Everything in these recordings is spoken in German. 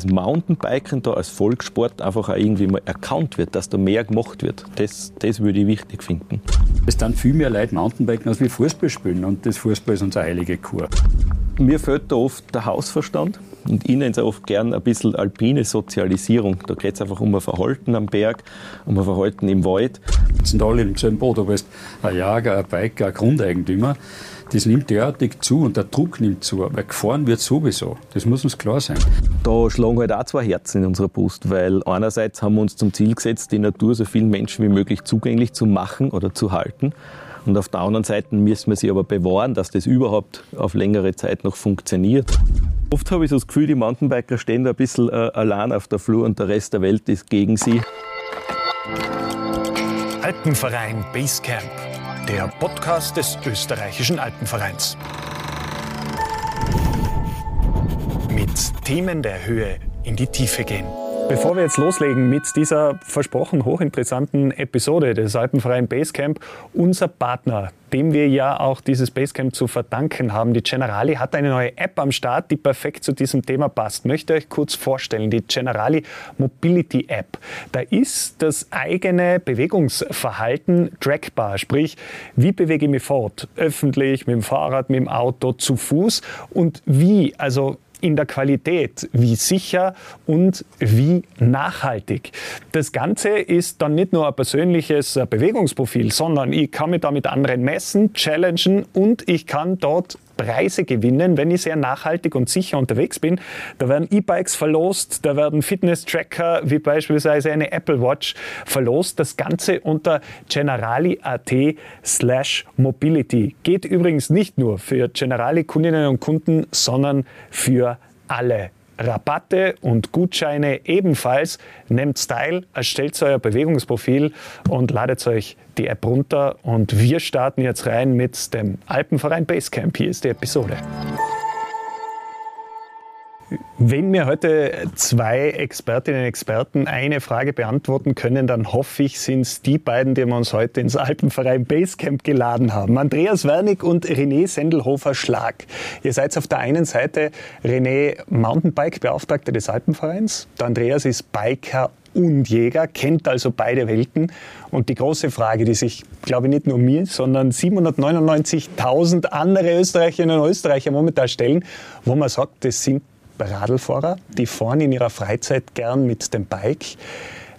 Das Mountainbiken da als Volkssport einfach auch irgendwie mal erkannt wird, dass da mehr gemacht wird. Das, das würde ich wichtig finden. Es dann viel mehr Leute Mountainbiken als wir Fußball spielen und das Fußball ist unsere heilige Kur. Mir fehlt da oft der Hausverstand und ich nenne es oft gern ein bisschen alpine Sozialisierung. Da geht es einfach um ein Verhalten am Berg, um ein Verhalten im Wald. Jetzt sind alle im selben Boot. Du bist ein Jager, ein Biker, ein Grundeigentümer. Das nimmt derartig zu und der Druck nimmt zu, weil gefahren wird sowieso. Das muss uns klar sein. Da schlagen halt auch zwei Herzen in unserer Brust, weil einerseits haben wir uns zum Ziel gesetzt, die Natur so vielen Menschen wie möglich zugänglich zu machen oder zu halten. Und auf der anderen Seite müssen wir sie aber bewahren, dass das überhaupt auf längere Zeit noch funktioniert. Oft habe ich so das Gefühl, die Mountainbiker stehen da ein bisschen äh, allein auf der Flur und der Rest der Welt ist gegen sie. Alpenverein Basecamp, der Podcast des österreichischen Alpenvereins. Mit Themen der Höhe in die Tiefe gehen. Bevor wir jetzt loslegen mit dieser versprochen hochinteressanten Episode des Alpenverein Basecamp, unser Partner, dem wir ja auch dieses Basecamp zu verdanken haben, die Generali, hat eine neue App am Start, die perfekt zu diesem Thema passt. Möchte euch kurz vorstellen, die Generali Mobility App. Da ist das eigene Bewegungsverhalten trackbar, sprich, wie bewege ich mich fort? Öffentlich, mit dem Fahrrad, mit dem Auto, zu Fuß und wie, also in der Qualität, wie sicher und wie nachhaltig. Das Ganze ist dann nicht nur ein persönliches Bewegungsprofil, sondern ich kann mich da mit anderen messen, challengen und ich kann dort Preise gewinnen, wenn ich sehr nachhaltig und sicher unterwegs bin. Da werden E-Bikes verlost, da werden Fitness-Tracker wie beispielsweise eine Apple Watch verlost. Das Ganze unter generali.at slash mobility. Geht übrigens nicht nur für Generali-Kundinnen und Kunden, sondern für alle. Rabatte und Gutscheine ebenfalls. Nehmt Style, erstellt euer Bewegungsprofil und ladet euch die App runter. Und wir starten jetzt rein mit dem Alpenverein Basecamp. Hier ist die Episode. Wenn mir heute zwei Expertinnen und Experten eine Frage beantworten können, dann hoffe ich, sind es die beiden, die wir uns heute ins Alpenverein Basecamp geladen haben. Andreas Wernig und René Sendelhofer-Schlag. Ihr seid auf der einen Seite René Mountainbike-Beauftragter des Alpenvereins. Der Andreas ist Biker und Jäger, kennt also beide Welten. Und die große Frage, die sich, glaube ich, nicht nur mir, sondern 799.000 andere Österreicherinnen und Österreicher momentan stellen, wo man sagt, das sind Radlfahrer, die fahren in ihrer Freizeit gern mit dem Bike.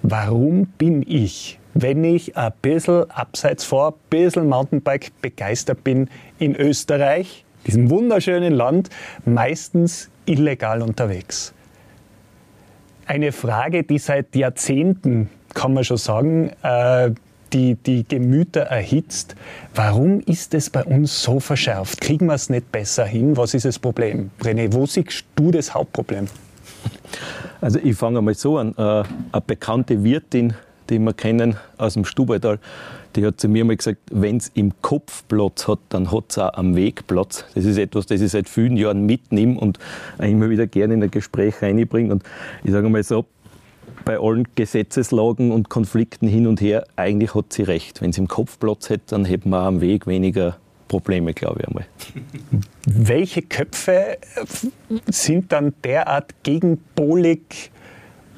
Warum bin ich, wenn ich ein bisschen abseits fahre, ein bisschen Mountainbike begeistert bin, in Österreich, diesem wunderschönen Land, meistens illegal unterwegs? Eine Frage, die seit Jahrzehnten, kann man schon sagen, äh, die, die Gemüter erhitzt. Warum ist es bei uns so verschärft? Kriegen wir es nicht besser hin? Was ist das Problem? René, wo siehst du das Hauptproblem? Also ich fange mal so an. Äh, eine bekannte Wirtin, die wir kennen aus dem Stubaital, die hat zu mir mal gesagt, wenn es im Kopf Platz hat, dann hat es auch am Weg Platz. Das ist etwas, das ich seit vielen Jahren mitnehme und immer wieder gerne in ein Gespräch reinbringe. Und ich sage mal so, bei allen Gesetzeslagen und Konflikten hin und her, eigentlich hat sie recht. Wenn sie im Kopf Platz hätte, dann hätten wir am Weg weniger Probleme, glaube ich einmal. Welche Köpfe sind dann derart gegenpolig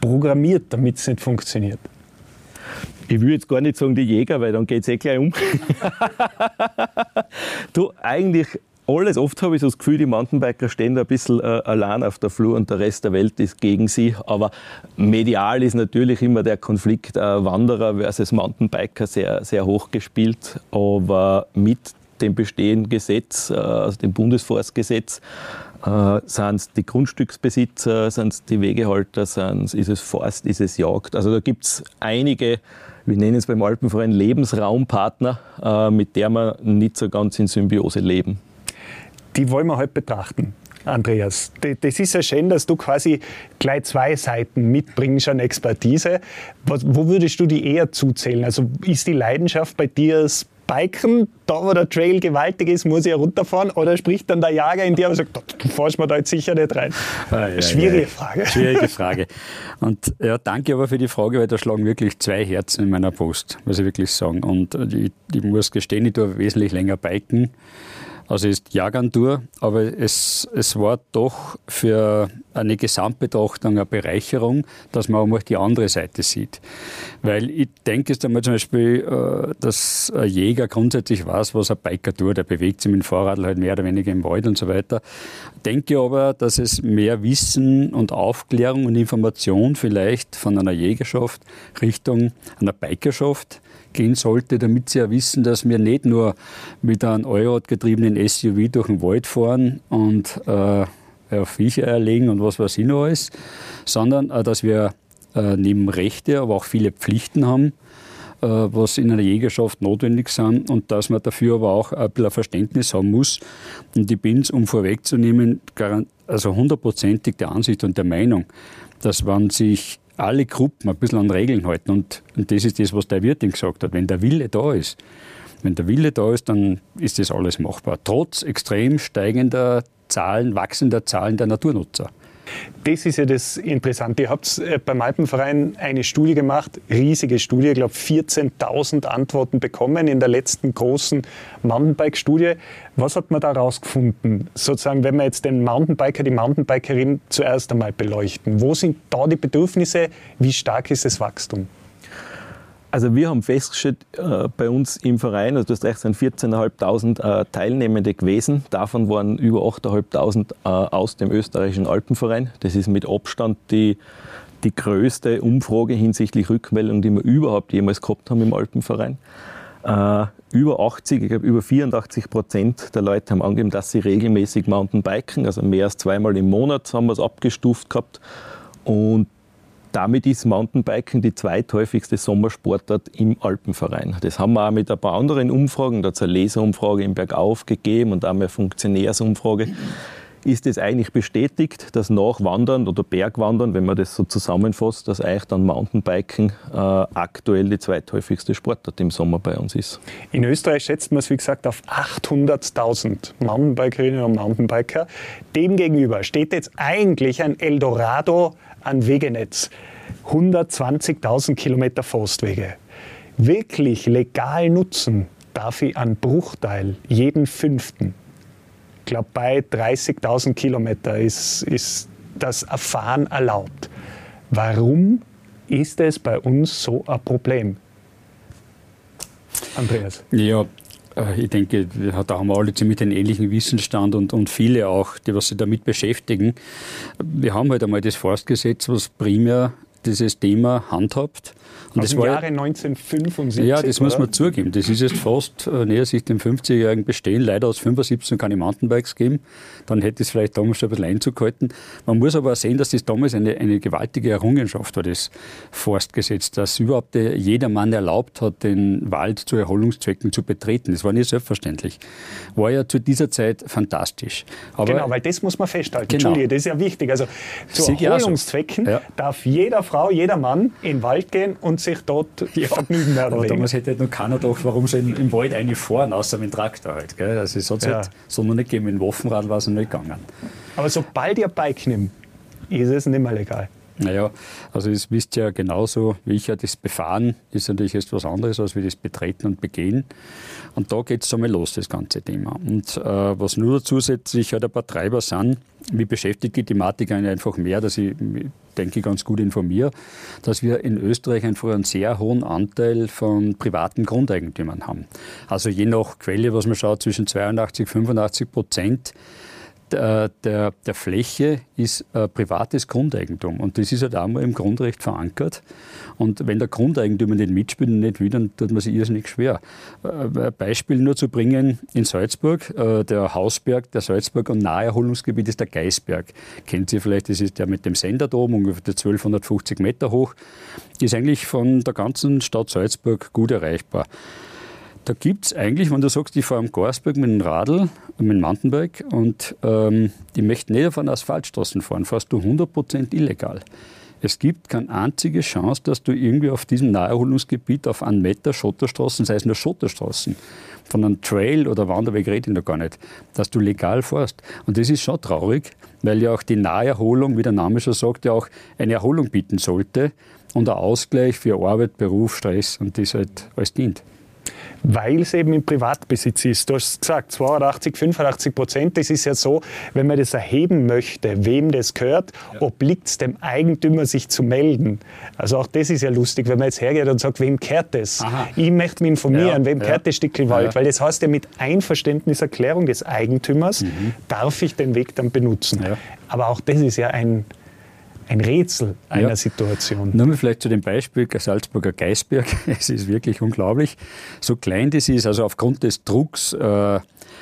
programmiert, damit es nicht funktioniert? Ich will jetzt gar nicht sagen die Jäger, weil dann geht es eh gleich um. du, eigentlich alles. Oft habe ich so das Gefühl, die Mountainbiker stehen da ein bisschen äh, allein auf der Flur und der Rest der Welt ist gegen sie. Aber medial ist natürlich immer der Konflikt äh, Wanderer versus Mountainbiker sehr, sehr hoch gespielt. Aber mit dem bestehenden Gesetz, äh, also dem Bundesforstgesetz, äh, sind es die Grundstücksbesitzer, sind es die Wegehalter, sind's, ist es Forst, ist es Jagd. Also da gibt es einige, wir nennen es beim Alpenverein Lebensraumpartner, äh, mit der wir nicht so ganz in Symbiose leben die wollen wir heute betrachten. Andreas, das ist ja schön, dass du quasi gleich zwei Seiten mitbringst an Expertise. Wo würdest du die eher zuzählen? Also ist die Leidenschaft bei dir das Biken, da wo der Trail gewaltig ist, muss ich runterfahren? Oder spricht dann der Jager in dir und sagt, du fährst mir da jetzt sicher nicht rein? Ah, ja, Schwierige ja, Frage. Schwierige Frage. Und ja, danke aber für die Frage, weil da schlagen wirklich zwei Herzen in meiner Brust, muss ich wirklich sagen. Und ich, ich muss gestehen, ich tue wesentlich länger biken Also ist Jahrgang aber es, es war doch für eine Gesamtbetrachtung eine Bereicherung, dass man auch mal die andere Seite sieht. Weil ich denke jetzt einmal zum Beispiel, äh, dass ein Jäger grundsätzlich weiß, was ein Biker tut. Er bewegt sich mit dem Fahrrad halt mehr oder weniger im Wald und so weiter. Denke aber, dass es mehr Wissen und Aufklärung und Information vielleicht von einer Jägerschaft Richtung einer Bikerschaft gehen sollte, damit sie ja wissen, dass wir nicht nur mit einem Eurorad getriebenen SUV durch den Wald fahren und äh, Viecher erlegen und was weiß ich noch alles, sondern äh, dass wir äh, neben Rechte, aber auch viele Pflichten haben, äh, was in einer Jägerschaft notwendig sind und dass man dafür aber auch ein bisschen Verständnis haben muss. Und ich bin es, um vorwegzunehmen, also hundertprozentig der Ansicht und der Meinung, dass wenn sich alle Gruppen ein bisschen an Regeln halten und, und das ist das, was der Wirtin gesagt hat, wenn der Wille da ist, wenn der Wille da ist, dann ist das alles machbar. Trotz extrem steigender Zahlen, wachsender Zahlen der Naturnutzer. Das ist ja das Interessante. Ihr habt äh, beim Alpenverein eine Studie gemacht, riesige Studie, ich glaube 14.000 Antworten bekommen in der letzten großen Mountainbike-Studie. Was hat man da herausgefunden? Sozusagen, wenn wir jetzt den Mountainbiker, die Mountainbikerin zuerst einmal beleuchten. Wo sind da die Bedürfnisse? Wie stark ist das Wachstum? Also wir haben festgestellt, äh, bei uns im Verein, also du hast recht, sind 14.500 äh, Teilnehmende gewesen. Davon waren über 8.500 äh, aus dem österreichischen Alpenverein. Das ist mit Abstand die, die größte Umfrage hinsichtlich Rückmeldung, die wir überhaupt jemals gehabt haben im Alpenverein. Äh, über 80, ich glaube über 84 Prozent der Leute haben angegeben, dass sie regelmäßig Mountainbiken, also mehr als zweimal im Monat haben wir es abgestuft gehabt. Und damit ist Mountainbiken die zweithäufigste Sommersportart im Alpenverein. Das haben wir auch mit ein paar anderen Umfragen, da hat es eine Leserumfrage im Bergauf gegeben und auch eine Funktionärsumfrage. Ist es eigentlich bestätigt, dass nach Wandern oder Bergwandern, wenn man das so zusammenfasst, dass eigentlich dann Mountainbiken äh, aktuell die zweithäufigste Sportart im Sommer bei uns ist? In Österreich schätzt man es, wie gesagt, auf 800.000 Mountainbikerinnen und Mountainbiker. Demgegenüber steht jetzt eigentlich ein Eldorado an Wegenetz. 120.000 Kilometer Forstwege. Wirklich legal nutzen darf ich einen Bruchteil, jeden fünften. Ich glaube, bei 30.000 Kilometer ist, ist das Erfahren erlaubt. Warum ist es bei uns so ein Problem? Andreas. Ja, ich denke, da haben wir alle ziemlich den ähnlichen Wissensstand und, und viele auch, die was sich damit beschäftigen. Wir haben halt einmal das Forstgesetz, was primär dieses Thema handhabt. Und Aus das war, Jahre 1975. Ja, das oder? muss man zugeben. Das ist jetzt fast äh, näher sich dem 50-jährigen Bestehen. Leider aus 75 keine Mountainbikes geben. Dann hätte es vielleicht damals schon ein bisschen Einzug gehalten. Man muss aber auch sehen, dass das damals eine, eine gewaltige Errungenschaft war, das Forstgesetz, dass überhaupt jeder Mann erlaubt hat, den Wald zu Erholungszwecken zu betreten. Das war nicht selbstverständlich. War ja zu dieser Zeit fantastisch. Aber genau, weil das muss man festhalten. Genau. Entschuldige, das ist ja wichtig. Also zu Erholungszwecken so. ja. darf jeder Frau, jeder Mann in den Wald gehen und sich dort ja, vergnügen werden. Aber damals hätte halt noch keiner gedacht, warum sie im, im Wald eine fahren, außer mit dem Traktor halt. Gell? Also es hat ja. halt so noch nicht gegeben, mit dem Waffenrad war es noch nicht gegangen. Aber sobald ihr Bike nimmt, ist es nicht mehr legal. Naja, also das wisst ihr ja genauso wie ich ja, das Befahren ist natürlich etwas anderes als wie das Betreten und Begehen. Und da geht es einmal los, das ganze Thema. Und äh, was nur zusätzlich halt ein paar Treiber sind, mich beschäftigt die Thematik einfach mehr, dass ich, denke, ganz gut informiere, dass wir in Österreich einfach einen sehr hohen Anteil von privaten Grundeigentümern haben. Also je nach Quelle, was man schaut, zwischen 82 und 85 Prozent der, der, der Fläche ist äh, privates Grundeigentum. Und das ist halt auch mal im Grundrecht verankert. Und wenn der Grundeigentümer nicht mitspielt und nicht will, dann tut man sich irrsinnig schwer. Äh, ein Beispiel nur zu bringen, in Salzburg, äh, der Hausberg der Salzburg und Naherholungsgebiet ist der Geisberg. Kennt ihr vielleicht, das ist der mit dem Sender da oben, ungefähr 1250 Meter hoch. Ist eigentlich von der ganzen Stadt Salzburg gut erreichbar. Da gibt es eigentlich, wenn du sagst, ich fahre am Garsberg mit dem Radl, mit dem Mountainbike und ähm, die möchten nicht auf einer Asphaltstraße fahren, fährst du 100% illegal. Es gibt keine einzige Chance, dass du irgendwie auf diesem Naherholungsgebiet auf einen Meter Schotterstraßen, sei es nur Schotterstraßen, von einem Trail oder Wanderweg rede ich noch gar nicht, dass du legal fährst. Und das ist schon traurig, weil ja auch die Naherholung, wie der Name schon sagt, ja auch eine Erholung bieten sollte und ein Ausgleich für Arbeit, Beruf, Stress und das halt alles dient. Weil es eben im Privatbesitz ist. Du hast gesagt, 82, 85 Prozent. Das ist ja so, wenn man das erheben möchte, wem das gehört, ja. obliegt es dem Eigentümer, sich zu melden. Also auch das ist ja lustig, wenn man jetzt hergeht und sagt, wem gehört das? Aha. Ich möchte mich informieren, ja. wem ja. gehört das Stückchen Wald? Weil das heißt ja, mit Einverständniserklärung des Eigentümers mhm. darf ich den Weg dann benutzen. Aber auch das ist ja ein ein Rätsel einer ja. Situation. Nur vielleicht zu dem Beispiel Salzburger Geisberg. Es ist wirklich unglaublich. So klein das ist, also aufgrund des Drucks äh,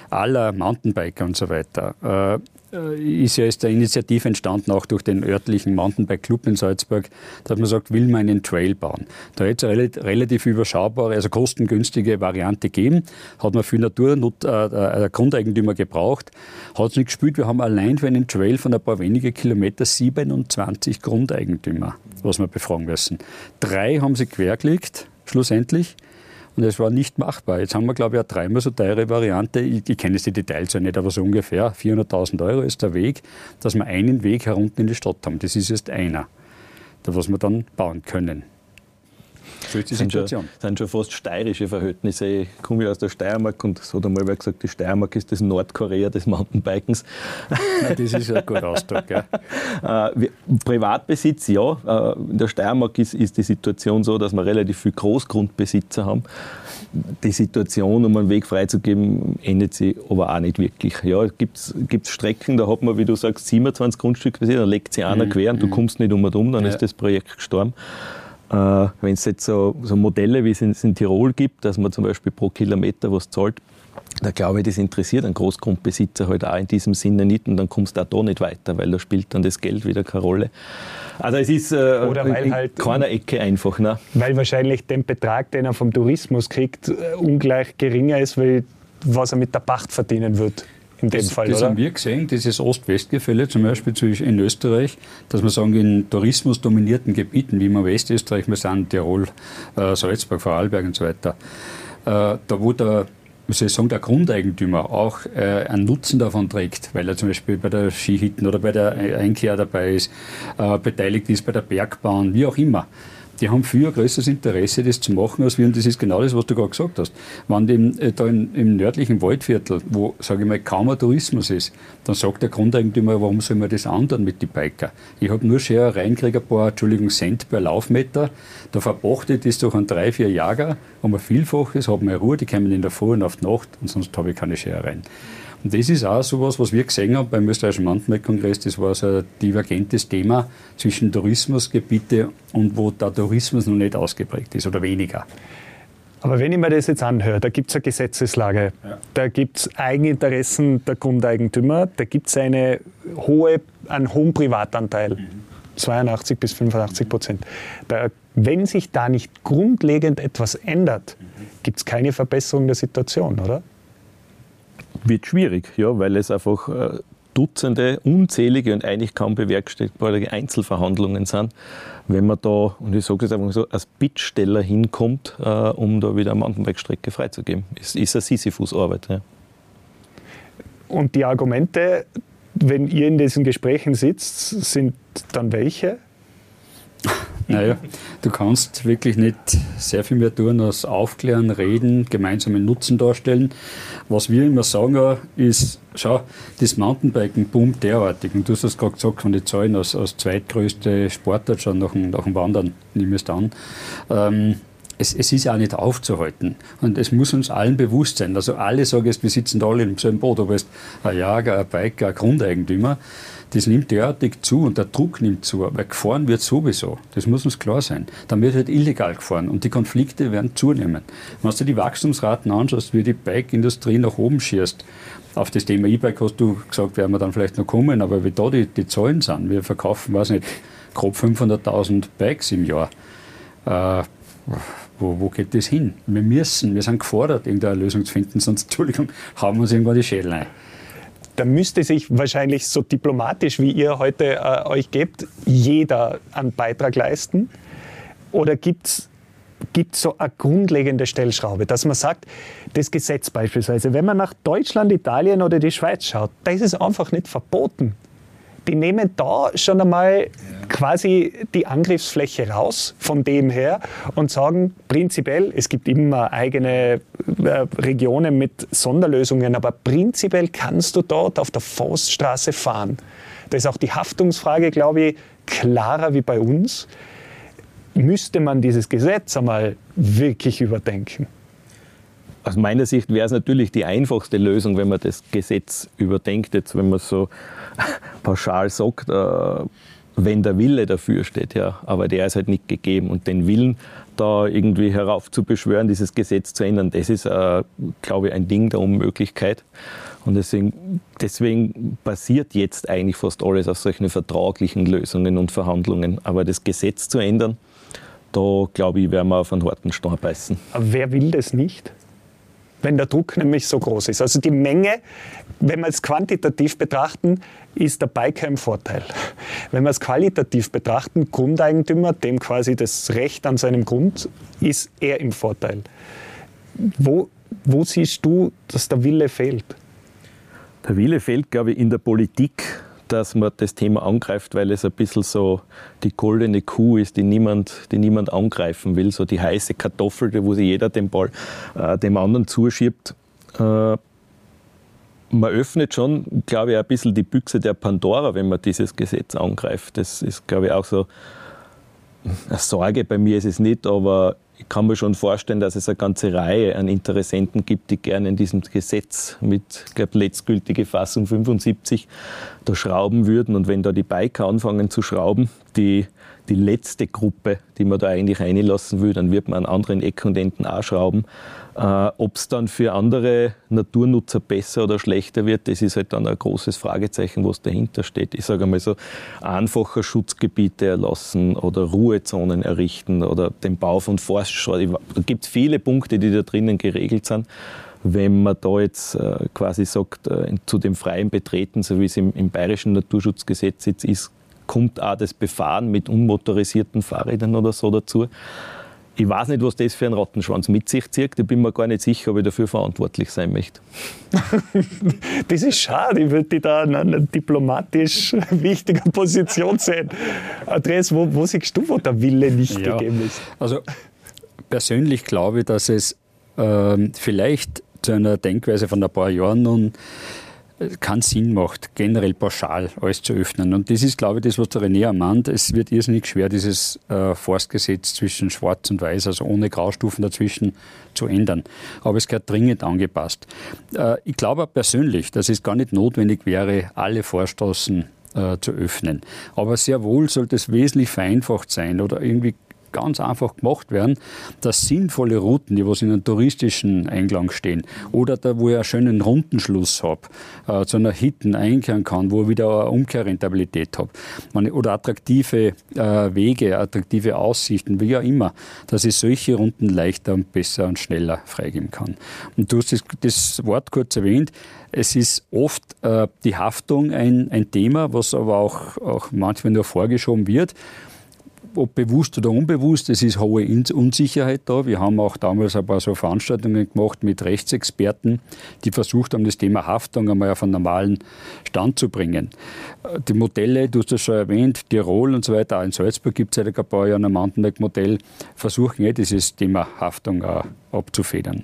aller Mountainbiker und so weiter. Äh, ist ja jetzt eine Initiative entstanden, auch durch den örtlichen Mountainbike Club in Salzburg, dass man sagt, will man einen Trail bauen. Da hätte es eine relativ überschaubare, also kostengünstige Variante gegeben. Hat man für Natur äh, äh, Grundeigentümer gebraucht. Hat es nicht gespielt. Wir haben allein für einen Trail von ein paar wenige Kilometer 27 Grundeigentümer, was wir befragen müssen. Drei haben sie quergelegt, schlussendlich. Und es war nicht machbar. Jetzt haben wir, glaube ich, eine dreimal so teure Variante. Ich, ich kenne jetzt die Details ja nicht, aber so ungefähr 400.000 Euro ist der Weg, dass wir einen Weg herunter in die Stadt haben. Das ist jetzt einer, was wir dann bauen können. So ist die sind Situation. Schon, sind schon fast steirische Verhältnisse. Ich komme ja aus der Steiermark und es hat einmal wer gesagt, die Steiermark ist das Nordkorea des Mountainbikens. Nein, das ist ein guter Ausdruck. Ja. Äh, Privatbesitz, ja. Äh, in der Steiermark ist, ist die Situation so, dass wir relativ viele Großgrundbesitzer haben. Die Situation, um einen Weg freizugeben, ändert sich aber auch nicht wirklich. Ja, gibt es Strecken, da hat man, wie du sagst, 27 Grundstücke, dann legt sie einer mhm. quer und du mhm. kommst nicht um und um, dann ja. ist das Projekt gestorben. Äh, Wenn es jetzt so, so, Modelle, wie es in, in, Tirol gibt, dass man zum Beispiel pro Kilometer was zahlt, da glaube ich, das interessiert einen Großgrundbesitzer halt auch in diesem Sinne nicht und dann kommst du auch da nicht weiter, weil da spielt dann das Geld wieder keine Rolle. Also es ist äh, Oder weil in halt, keiner Ecke einfach. Ne? Weil wahrscheinlich der Betrag, den er vom Tourismus kriegt, äh, ungleich geringer ist, weil was er mit der Pacht verdienen wird in dem das, Fall, das oder? haben wir gesehen, dieses Ost-West-Gefälle zum Beispiel in Österreich, dass wir sagen, in tourismusdominierten Gebieten, wie wir Westösterreich, wir sind Tirol, äh, Salzburg, Vorarlberg und so weiter, äh, da wo der wie soll ich sagen, der Grundeigentümer auch äh, einen Nutzen davon trägt, weil er zum Beispiel bei der Skihitten oder bei der Einkehr dabei ist, äh, beteiligt ist bei der Bergbahn, wie auch immer die haben viel größeres Interesse, das zu machen, als wir. Und das ist genau das, was du gerade gesagt hast. Wenn dem, äh, da in, im nördlichen Waldviertel, wo, sage ich mal, kaum ein Tourismus ist, dann sagt der Grundeigentümer, warum soll man das andern mit den Biker? Ich habe nur Scherereien, kriege ein paar, Entschuldigung, Cent per Laufmeter. Da verbrachte ich das durch ein drei, vier Jahre, um ein Vielfaches, habe mehr Ruhe, die kommen in der Früh und auf die Nacht und sonst habe ich keine Scherereien. Und das ist auch so etwas, was wir gesehen haben beim österreichischen Mountainbike-Kongress. Das war so ein divergentes Thema zwischen Tourismusgebiete und wo der Tourismus noch nicht ausgeprägt ist oder weniger. Aber wenn ich mir das jetzt anhöre, da gibt es eine Gesetzeslage, ja. da gibt es Eigeninteressen der Grundeigentümer, da gibt es eine hohe, einen hohen Privatanteil, mhm. 82 bis 85 Prozent. Da, wenn sich da nicht grundlegend etwas ändert, mhm. gibt es keine Verbesserung der Situation, oder? Wird schwierig, ja, weil es einfach äh, Dutzende, unzählige und eigentlich kaum bewerkstelligbare Einzelverhandlungen sind, wenn man da, und ich sage es einfach so, als Bittsteller hinkommt, äh, um da wieder eine Mountainbike-Strecke freizugeben. Es ist eine Sisyphus-Arbeit. Ja. Und die Argumente, wenn ihr in diesen Gesprächen sitzt, sind dann welche? Naja, du kannst wirklich nicht sehr viel mehr tun als aufklären, reden, gemeinsamen Nutzen darstellen. Was wir immer sagen, ist, schau, das Mountainbiken boomt derartig. Und du hast es gerade gesagt, von den Zahlen als, als zweitgrößte Sportart schon nach dem, nach dem Wandern, nehme ich es an. Ähm, es, es, ist auch nicht aufzuhalten. Und es muss uns allen bewusst sein. Also alle sagen jetzt, wir sitzen da alle im selben Boot, ob es ein Jager, ein Biker, ein Grundeigentümer das nimmt derartig zu und der Druck nimmt zu, weil gefahren wird sowieso. Das muss uns klar sein. Dann wird halt illegal gefahren und die Konflikte werden zunehmen. Wenn du die Wachstumsraten anschaust, wie die Bike-Industrie nach oben schießt, auf das Thema E-Bike hast du gesagt, werden wir dann vielleicht noch kommen, aber wie da die, die Zahlen sind, wir verkaufen, weiß nicht, grob 500.000 Bikes im Jahr. Äh, wo, wo, geht das hin? Wir müssen, wir sind gefordert, irgendeine Lösung zu finden, sonst, Entschuldigung, haben wir uns irgendwann die Schädel ein da müsste sich wahrscheinlich so diplomatisch, wie ihr heute äh, euch gebt, jeder einen Beitrag leisten? Oder gibt es gibt so eine grundlegende Stellschraube, dass man sagt, das Gesetz beispielsweise, wenn man nach Deutschland, Italien oder die Schweiz schaut, da ist es einfach nicht verboten. Die nehmen da schon einmal quasi die Angriffsfläche raus von dem her und sagen prinzipiell, es gibt immer eigene äh, Regionen mit Sonderlösungen, aber prinzipiell kannst du dort auf der Forststraße fahren. Da ist auch die Haftungsfrage, glaube ich, klarer wie bei uns. Müsste man dieses Gesetz einmal wirklich überdenken? Aus meiner Sicht wäre es natürlich die einfachste Lösung, wenn man das Gesetz überdenkt, jetzt wenn man so pauschal sagt, äh, wenn der Wille dafür steht, ja. Aber der ist halt nicht gegeben. Und den Willen da irgendwie heraufzubeschwören, dieses Gesetz zu ändern, das ist, äh, glaube ich, ein Ding der Unmöglichkeit. Und deswegen, deswegen basiert jetzt eigentlich fast alles auf solchen vertraglichen Lösungen und Verhandlungen. Aber das Gesetz zu ändern, da glaube ich, werden wir auf einen harten Stein beißen. Wer will das nicht? Wenn der Druck nämlich so groß ist. Also die Menge, wenn wir es quantitativ betrachten, ist der Biker im Vorteil. Wenn wir es qualitativ betrachten, Grundeigentümer, dem quasi das Recht an seinem Grund, ist er im Vorteil. Wo, wo siehst du, dass der Wille fehlt? Der Wille fehlt, glaube ich, in der Politik dass man das Thema angreift, weil es ein bisschen so die goldene Kuh ist, die niemand, die niemand angreifen will, so die heiße Kartoffel, wo sich jeder den Ball äh, dem anderen zuschiebt. Äh, man öffnet schon, glaube ich, ein bisschen die Büchse der Pandora, wenn man dieses Gesetz angreift. Das ist, glaube ich, auch so eine Sorge. Bei mir ist es nicht, aber ich kann mir schon vorstellen, dass es eine ganze Reihe an Interessenten gibt, die gerne in diesem Gesetz mit, ich glaube, letztgültige Fassung 75 da schrauben würden. Und wenn da die Biker anfangen zu schrauben, die, die letzte Gruppe, die man da eigentlich reinlassen will, dann wird man an anderen Ecken und Enden auch schrauben. Äh, Ob es dann für andere Naturnutzer besser oder schlechter wird, das ist halt dann ein großes Fragezeichen, was dahinter steht. Ich sage einmal so, einfacher Schutzgebiete erlassen oder Ruhezonen errichten oder den Bau von Forststraßen. Da gibt es viele Punkte, die da drinnen geregelt sind wenn man da jetzt äh, quasi sagt, äh, zu dem freien Betreten, so wie es im, im bayerischen Naturschutzgesetz jetzt ist, kommt auch das Befahren mit unmotorisierten Fahrrädern oder so dazu. Ich weiß nicht, was das für ein Rattenschwanz mit sich zieht. Ich bin mir gar nicht sicher, ob ich dafür verantwortlich sein möchte. das ist schade. Ich würde dich da in einer diplomatisch wichtiger Position sehen. Andreas, wo, wo siehst du, wo der Wille nicht ja, gegeben ist? Also persönlich glaube ich, dass es ähm, vielleicht zu einer Denkweise von ein paar Jahren nun keinen Sinn macht, generell pauschal alles zu öffnen. Und das ist, glaube ich, das, was der René ermahnt. Es wird irrsinnig schwer, dieses äh, Forstgesetz zwischen Schwarz und Weiß, also ohne Graustufen dazwischen, zu ändern. Aber es gehört dringend angepasst. Äh, ich glaube persönlich, dass es gar nicht notwendig wäre, alle Forststraßen äh, zu öffnen. Aber sehr wohl sollte es wesentlich vereinfacht sein oder irgendwie ganz einfach gemacht werden, dass sinnvolle Routen, die was in einem touristischen Einklang stehen, oder da, wo ich einen schönen Rundenschluss habe, äh, zu einer Hitten einkehren kann, wo ich wieder eine Umkehrrentabilität habe, oder attraktive äh, Wege, attraktive Aussichten, wie auch immer, dass ich solche Runden leichter und besser und schneller freigeben kann. Und du hast das, das Wort kurz erwähnt, es ist oft äh, die Haftung ein, ein Thema, was aber auch, auch manchmal nur vorgeschoben wird ob bewusst oder unbewusst, es ist hohe Unsicherheit da. Wir haben auch damals ein paar so Veranstaltungen gemacht mit Rechtsexperten, die versucht haben, das Thema Haftung einmal auf einen normalen Stand zu bringen. Die Modelle, du hast das schon erwähnt, Tirol und so weiter, auch in Salzburg gibt es seit ein paar Jahren ein Mountainbike-Modell, versuchen ja dieses Thema Haftung auch abzufedern.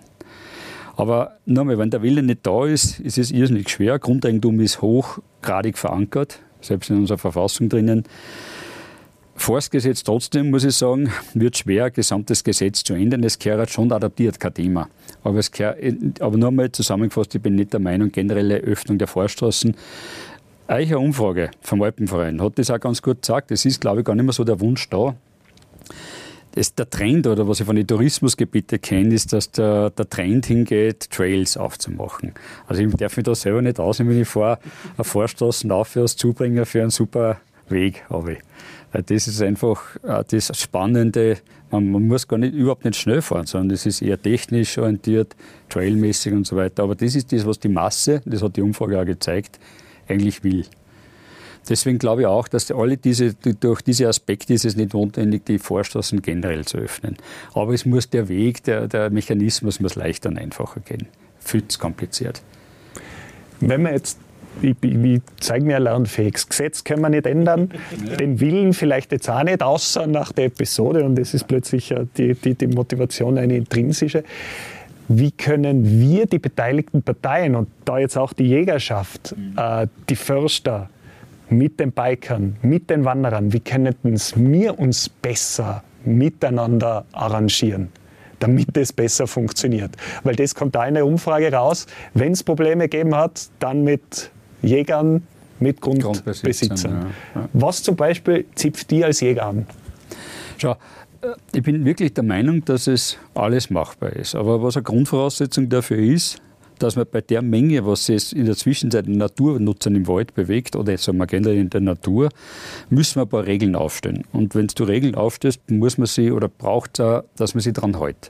Aber nochmal, wenn der Wille nicht da ist, ist es irrsinnig schwer. Grundeigentum ist hochgradig verankert, selbst in unserer Verfassung drinnen. Forstgesetz trotzdem, muss ich sagen, wird schwer, gesamtes Gesetz zu ändern. Es gehört schon adaptiert, kein Thema. Aber, es gehört, aber nur mal zusammengefasst, ich bin nicht der Meinung, generelle Öffnung der Forststraßen. Eicher Umfrage vom Alpenverein hat das auch ganz gut gesagt. Es ist, glaube ich, gar nicht mehr so der Wunsch da. Das, der Trend oder was ich von den Tourismusgebieten kenne, ist, dass der, der Trend hingeht, Trails aufzumachen. Also ich darf mich da selber nicht ausnehmen, wenn ich fahre, eine Vorstraßen auf als Zubringer für einen super Weg habe. Das ist einfach äh, das Spannende. Man, man, muss gar nicht, überhaupt nicht schnell fahren, sondern es ist eher technisch orientiert, trailmäßig und so weiter. Aber das ist das, was die Masse, das hat die Umfrage auch gezeigt, eigentlich will. Deswegen glaube ich auch, dass alle diese, durch diese Aspekte ist es nicht notwendig, die Vorstraßen generell zu öffnen. Aber es muss der Weg, der, der Mechanismus muss leichter und einfacher gehen. Viel zu kompliziert. Wenn wir jetzt ich, ich zeige mir ein lernfähiges Gesetz können wir nicht ändern, den Willen vielleicht jetzt auch nicht, außer nach der Episode und das ist plötzlich die, die, die Motivation eine intrinsische. Wie können wir die beteiligten Parteien und da jetzt auch die Jägerschaft, äh, die Förster mit den Bikern, mit den Wanderern, wie können wir uns besser miteinander arrangieren? damit es besser funktioniert. Weil das kommt da in der Umfrage raus, wenn es Probleme gegeben hat, dann mit Jägern, mit Grundbesitzern. Ja, ja. Was zum Beispiel zipft die als Jäger an? Schau, äh, ich bin wirklich der Meinung, dass es alles machbar ist. Aber was eine Grundvoraussetzung dafür ist, dass man bei der Menge, was sich in der Zwischenzeit den Naturnutzern im Wald bewegt oder sagen wir generell in der Natur, müssen wir ein paar Regeln aufstellen. Und wenn du Regeln aufstellst, muss man sie oder braucht es auch, dass man sie dran hält.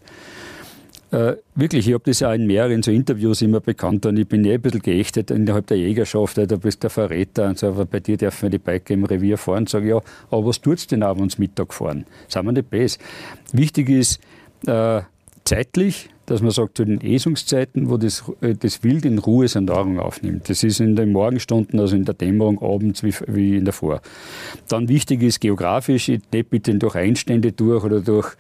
Äh, wirklich, ich habe das ja in mehreren so Interviews immer bekannt und ich bin eh ein bisschen geächtet innerhalb der Jägerschaft, du bist der Verräter und so, aber bei dir dürfen wir die Biker im Revier fahren. Sage ja, aber was tut es denn abends Mittag fahren? Sind wir nicht besser? Wichtig ist, äh, zeitlich, dass man sagt, zu den Esungszeiten, wo das, äh, das Wild in Ruhe seine Nahrung aufnimmt. Das ist in den Morgenstunden, also in der Dämmerung, abends wie, wie in der Vor. Dann wichtig ist geografisch, nicht bitte durch Einstände durch oder durch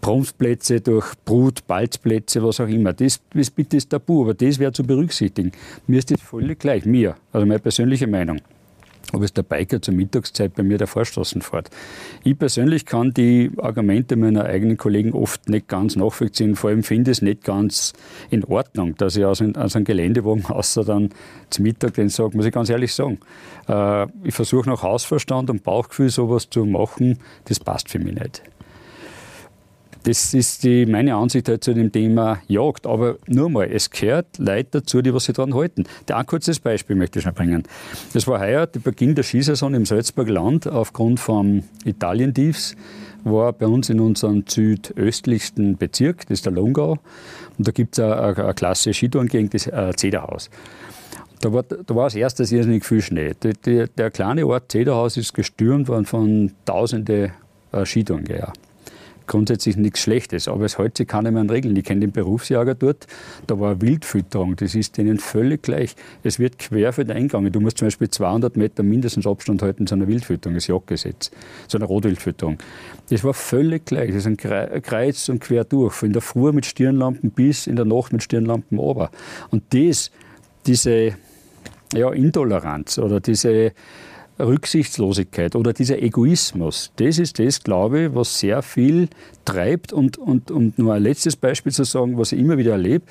Prumpfplätze, durch Brut, Balzplätze, was auch immer. Das, das bitte ist tabu, aber das wäre zu berücksichtigen. Mir ist das völlig gleich, mir, also meine persönliche Meinung ob es der Biker zur Mittagszeit bei mir der Vorstraßen fährt. Ich persönlich kann die Argumente meiner eigenen Kollegen oft nicht ganz nachvollziehen. Vor allem finde ich es nicht ganz in Ordnung, dass ich aus, ein, aus einem Geländewagen außer dann zum Mittag den sage, muss ich ganz ehrlich sagen. Äh, ich versuche nach Hausverstand und Bauchgefühl sowas zu machen, das passt für mich nicht. Das ist die, meine Ansicht halt zu dem Thema Jagd. Aber nur mal, es gehört Leute dazu, die was sich daran halten. Ein kurzes Beispiel möchte ich schon bringen. Das war heuer der Beginn der Skisaison im Salzburger Land aufgrund vom Italientiefs war bei uns in unserem südöstlichsten Bezirk, das ist der Lungau. Und da gibt es eine, eine klasse Skitourengegend, das äh, Zederhaus. Da war, da war als erstes irrsinnig viel Schnee. Die, die, der kleine Ort Zederhaus ist gestürmt worden von tausende äh, Skitourengeher grundsätzlich nichts Schlechtes, aber es hält sich keiner mehr an Regeln. Ich kenne den Berufsjager dort, da war Wildfütterung, das ist denen völlig gleich. Es wird querfeld eingegangen. Du musst zum Beispiel 200 Meter mindestens Abstand halten zu einer Wildfütterung, das Jagdgesetz, zu einer Rotwildfütterung. Das war völlig gleich, das ist ein Kreuz und quer durch, von der Früh mit Stirnlampen bis in der Nacht mit Stirnlampen runter. Und das, diese ja, Intoleranz oder diese Rücksichtslosigkeit oder dieser Egoismus, das ist das, glaube ich, was sehr viel treibt. Und, und um nur ein letztes Beispiel zu sagen, was ich immer wieder erlebe,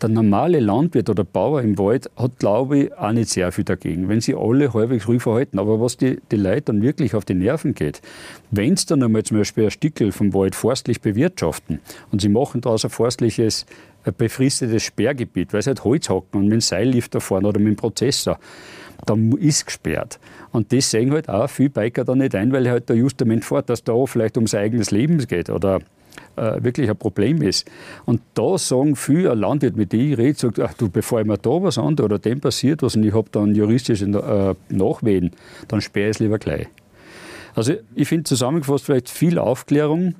der normale Landwirt oder Bauer im Wald hat, glaube ich, auch nicht sehr viel dagegen, wenn sie alle halbwegs ruhig verhalten. Aber was die, die Leute dann wirklich auf die Nerven geht, wenn sie dann einmal zum Beispiel ein Stickel vom Wald forstlich bewirtschaften und sie machen daraus ein forstliches ein befristetes Sperrgebiet, weil sie halt Holz hacken und mit dem Seillift da fahren oder mit dem Prozessor, dann ist gesperrt. Und das sehen halt auch viele Biker da nicht ein, weil halt da justament fährt, dass da vielleicht um sein eigenes Leben geht oder äh, wirklich ein Problem ist. Und da sagen viele, ein Landwirt, mit dem ich rede, sagt, ach du, bevor ich mir da was an oder dem passiert was und ich habe dann juristische äh, Nachwehen, dann sperre ich es lieber gleich. Also ich finde zusammengefasst vielleicht viel Aufklärung,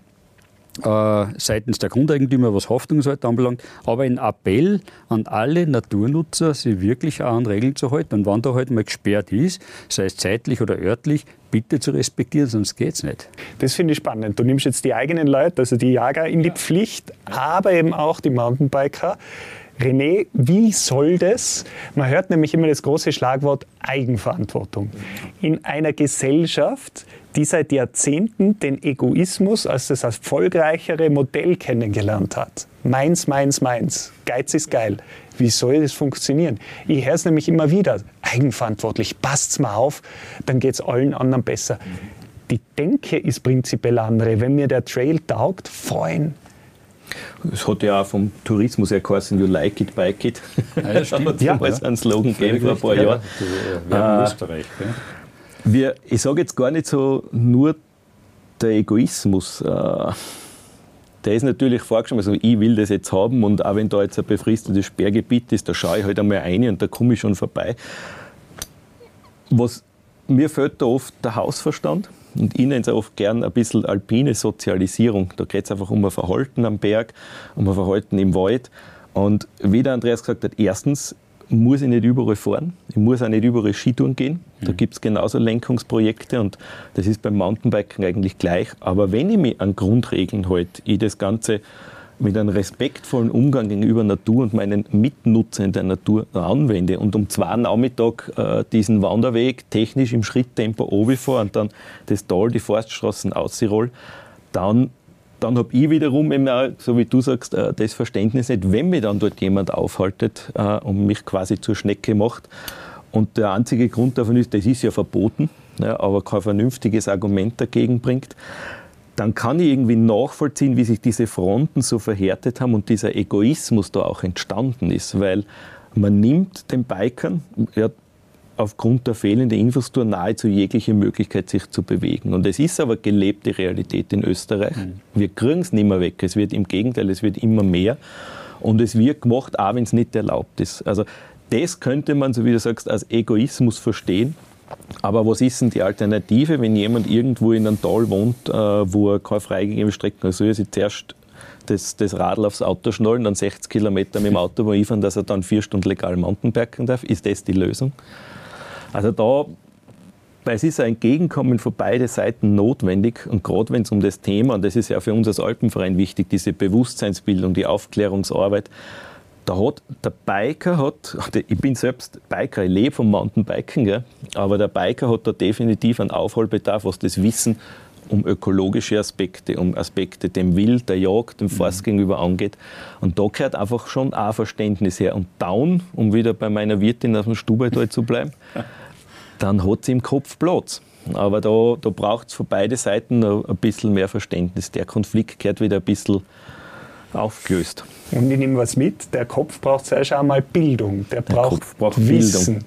äh, seitens der Grundeigentümer, was Haftungsseite anbelangt, aber ein Appell an alle Naturnutzer, sich wirklich auch an Regeln zu halten. Und wenn da halt mal gesperrt ist, sei es zeitlich oder örtlich, bitte zu respektieren, sonst geht es nicht. Das finde ich spannend. Du nimmst jetzt die eigenen Leute, also die Jager, in die Pflicht, aber eben auch die Mountainbiker. René, wie soll das? Man hört nämlich immer das große Schlagwort Eigenverantwortung. In einer Gesellschaft, die seit Jahrzehnten den Egoismus als das erfolgreichere Modell kennengelernt hat. Meins, meins, meins. Geiz ist geil. Wie soll das funktionieren? Ich höre es nämlich immer wieder. Eigenverantwortlich, passt's mal auf, dann geht es allen anderen besser. Die Denke ist prinzipiell andere. Wenn mir der Trail taugt, freuen. Es hat ja auch vom Tourismus her geheißen, you like it, bike it. Ja, das stimmt. ja, ja. einen Slogan gegeben vor ein paar Jahren. Ja, äh, Österreich. Ja wir, ich sage jetzt gar nicht so nur der Egoismus. Äh, der ist natürlich vorgeschrieben, also ich will das jetzt haben und auch wenn da jetzt ein befristetes Sperrgebiet ist, da schaue ich halt einmal rein und da komme ich schon vorbei. Was mir fehlt da oft der Hausverstand und ich nenne es oft gern ein bisschen alpine Sozialisierung. Da geht es einfach um ein Verhalten am Berg, um ein Verhalten im Wald. Und wie der Andreas gesagt hat, erstens muss ich nicht überall fahren. Ich muss auch nicht überall Skitouren gehen. Da mhm. gibt es genauso Lenkungsprojekte und das ist beim Mountainbiken eigentlich gleich. Aber wenn ich mich an Grundregeln halte, ich das Ganze mit einem respektvollen Umgang gegenüber Natur und meinen Mitnutzern der Natur anwende und um zwei Nachmittag äh, diesen Wanderweg technisch im Schritttempo fahre und dann das Tal, die Forststraßen Aussirol, dann dann habe ich wiederum eben so wie du sagst, äh, das Verständnis nicht, wenn mir dann dort jemand aufhaltet äh, und mich quasi zur Schnecke macht. Und der einzige Grund davon ist, das ist ja verboten, aber kein vernünftiges Argument dagegen bringt. Dann kann ich irgendwie nachvollziehen, wie sich diese Fronten so verhärtet haben und dieser Egoismus da auch entstanden ist, weil man nimmt den Bikern, ja, aufgrund der fehlenden Infrastruktur nahezu jegliche Möglichkeit, sich zu bewegen. Und es ist aber gelebte Realität in Österreich. Mhm. Wir kriegen es nicht mehr weg. Es wird im Gegenteil, es wird immer mehr. Und es wird gemacht, auch wenn es nicht erlaubt ist. Also das könnte man, so wie du sagst, als Egoismus verstehen. Aber was ist denn die Alternative, wenn jemand irgendwo in einem Tal wohnt, äh, wo er keine freigegebene Strecken hat? Soll er sich zuerst das, das Radl aufs Auto schnallen, dann 60 Kilometer mit dem Auto wo fahren, dass er dann vier Stunden legal Mountainbiken darf? Ist das die Lösung? Also da es ist ein Entgegenkommen von beiden Seiten notwendig. Und gerade wenn es um das Thema, und das ist ja für uns als Alpenverein wichtig, diese Bewusstseinsbildung, die Aufklärungsarbeit, da hat der Biker hat, ich bin selbst Biker, ich lebe vom Mountainbiken, gell, aber der Biker hat da definitiv einen Aufholbedarf, was das Wissen um ökologische Aspekte, um Aspekte dem Wild, der Jagd, dem Forst mhm. gegenüber angeht. Und da gehört einfach schon ein Verständnis her. Und Down, um wieder bei meiner Wirtin aus dem Stubaital zu bleiben, dann hat sie im Kopf Platz. Aber da, da braucht es von beiden Seiten ein bisschen mehr Verständnis. Der Konflikt gehört wieder ein bisschen aufgelöst. Und ich nehme was mit, der Kopf braucht zuerst einmal Bildung, der, der braucht, braucht Wissen. Bildung.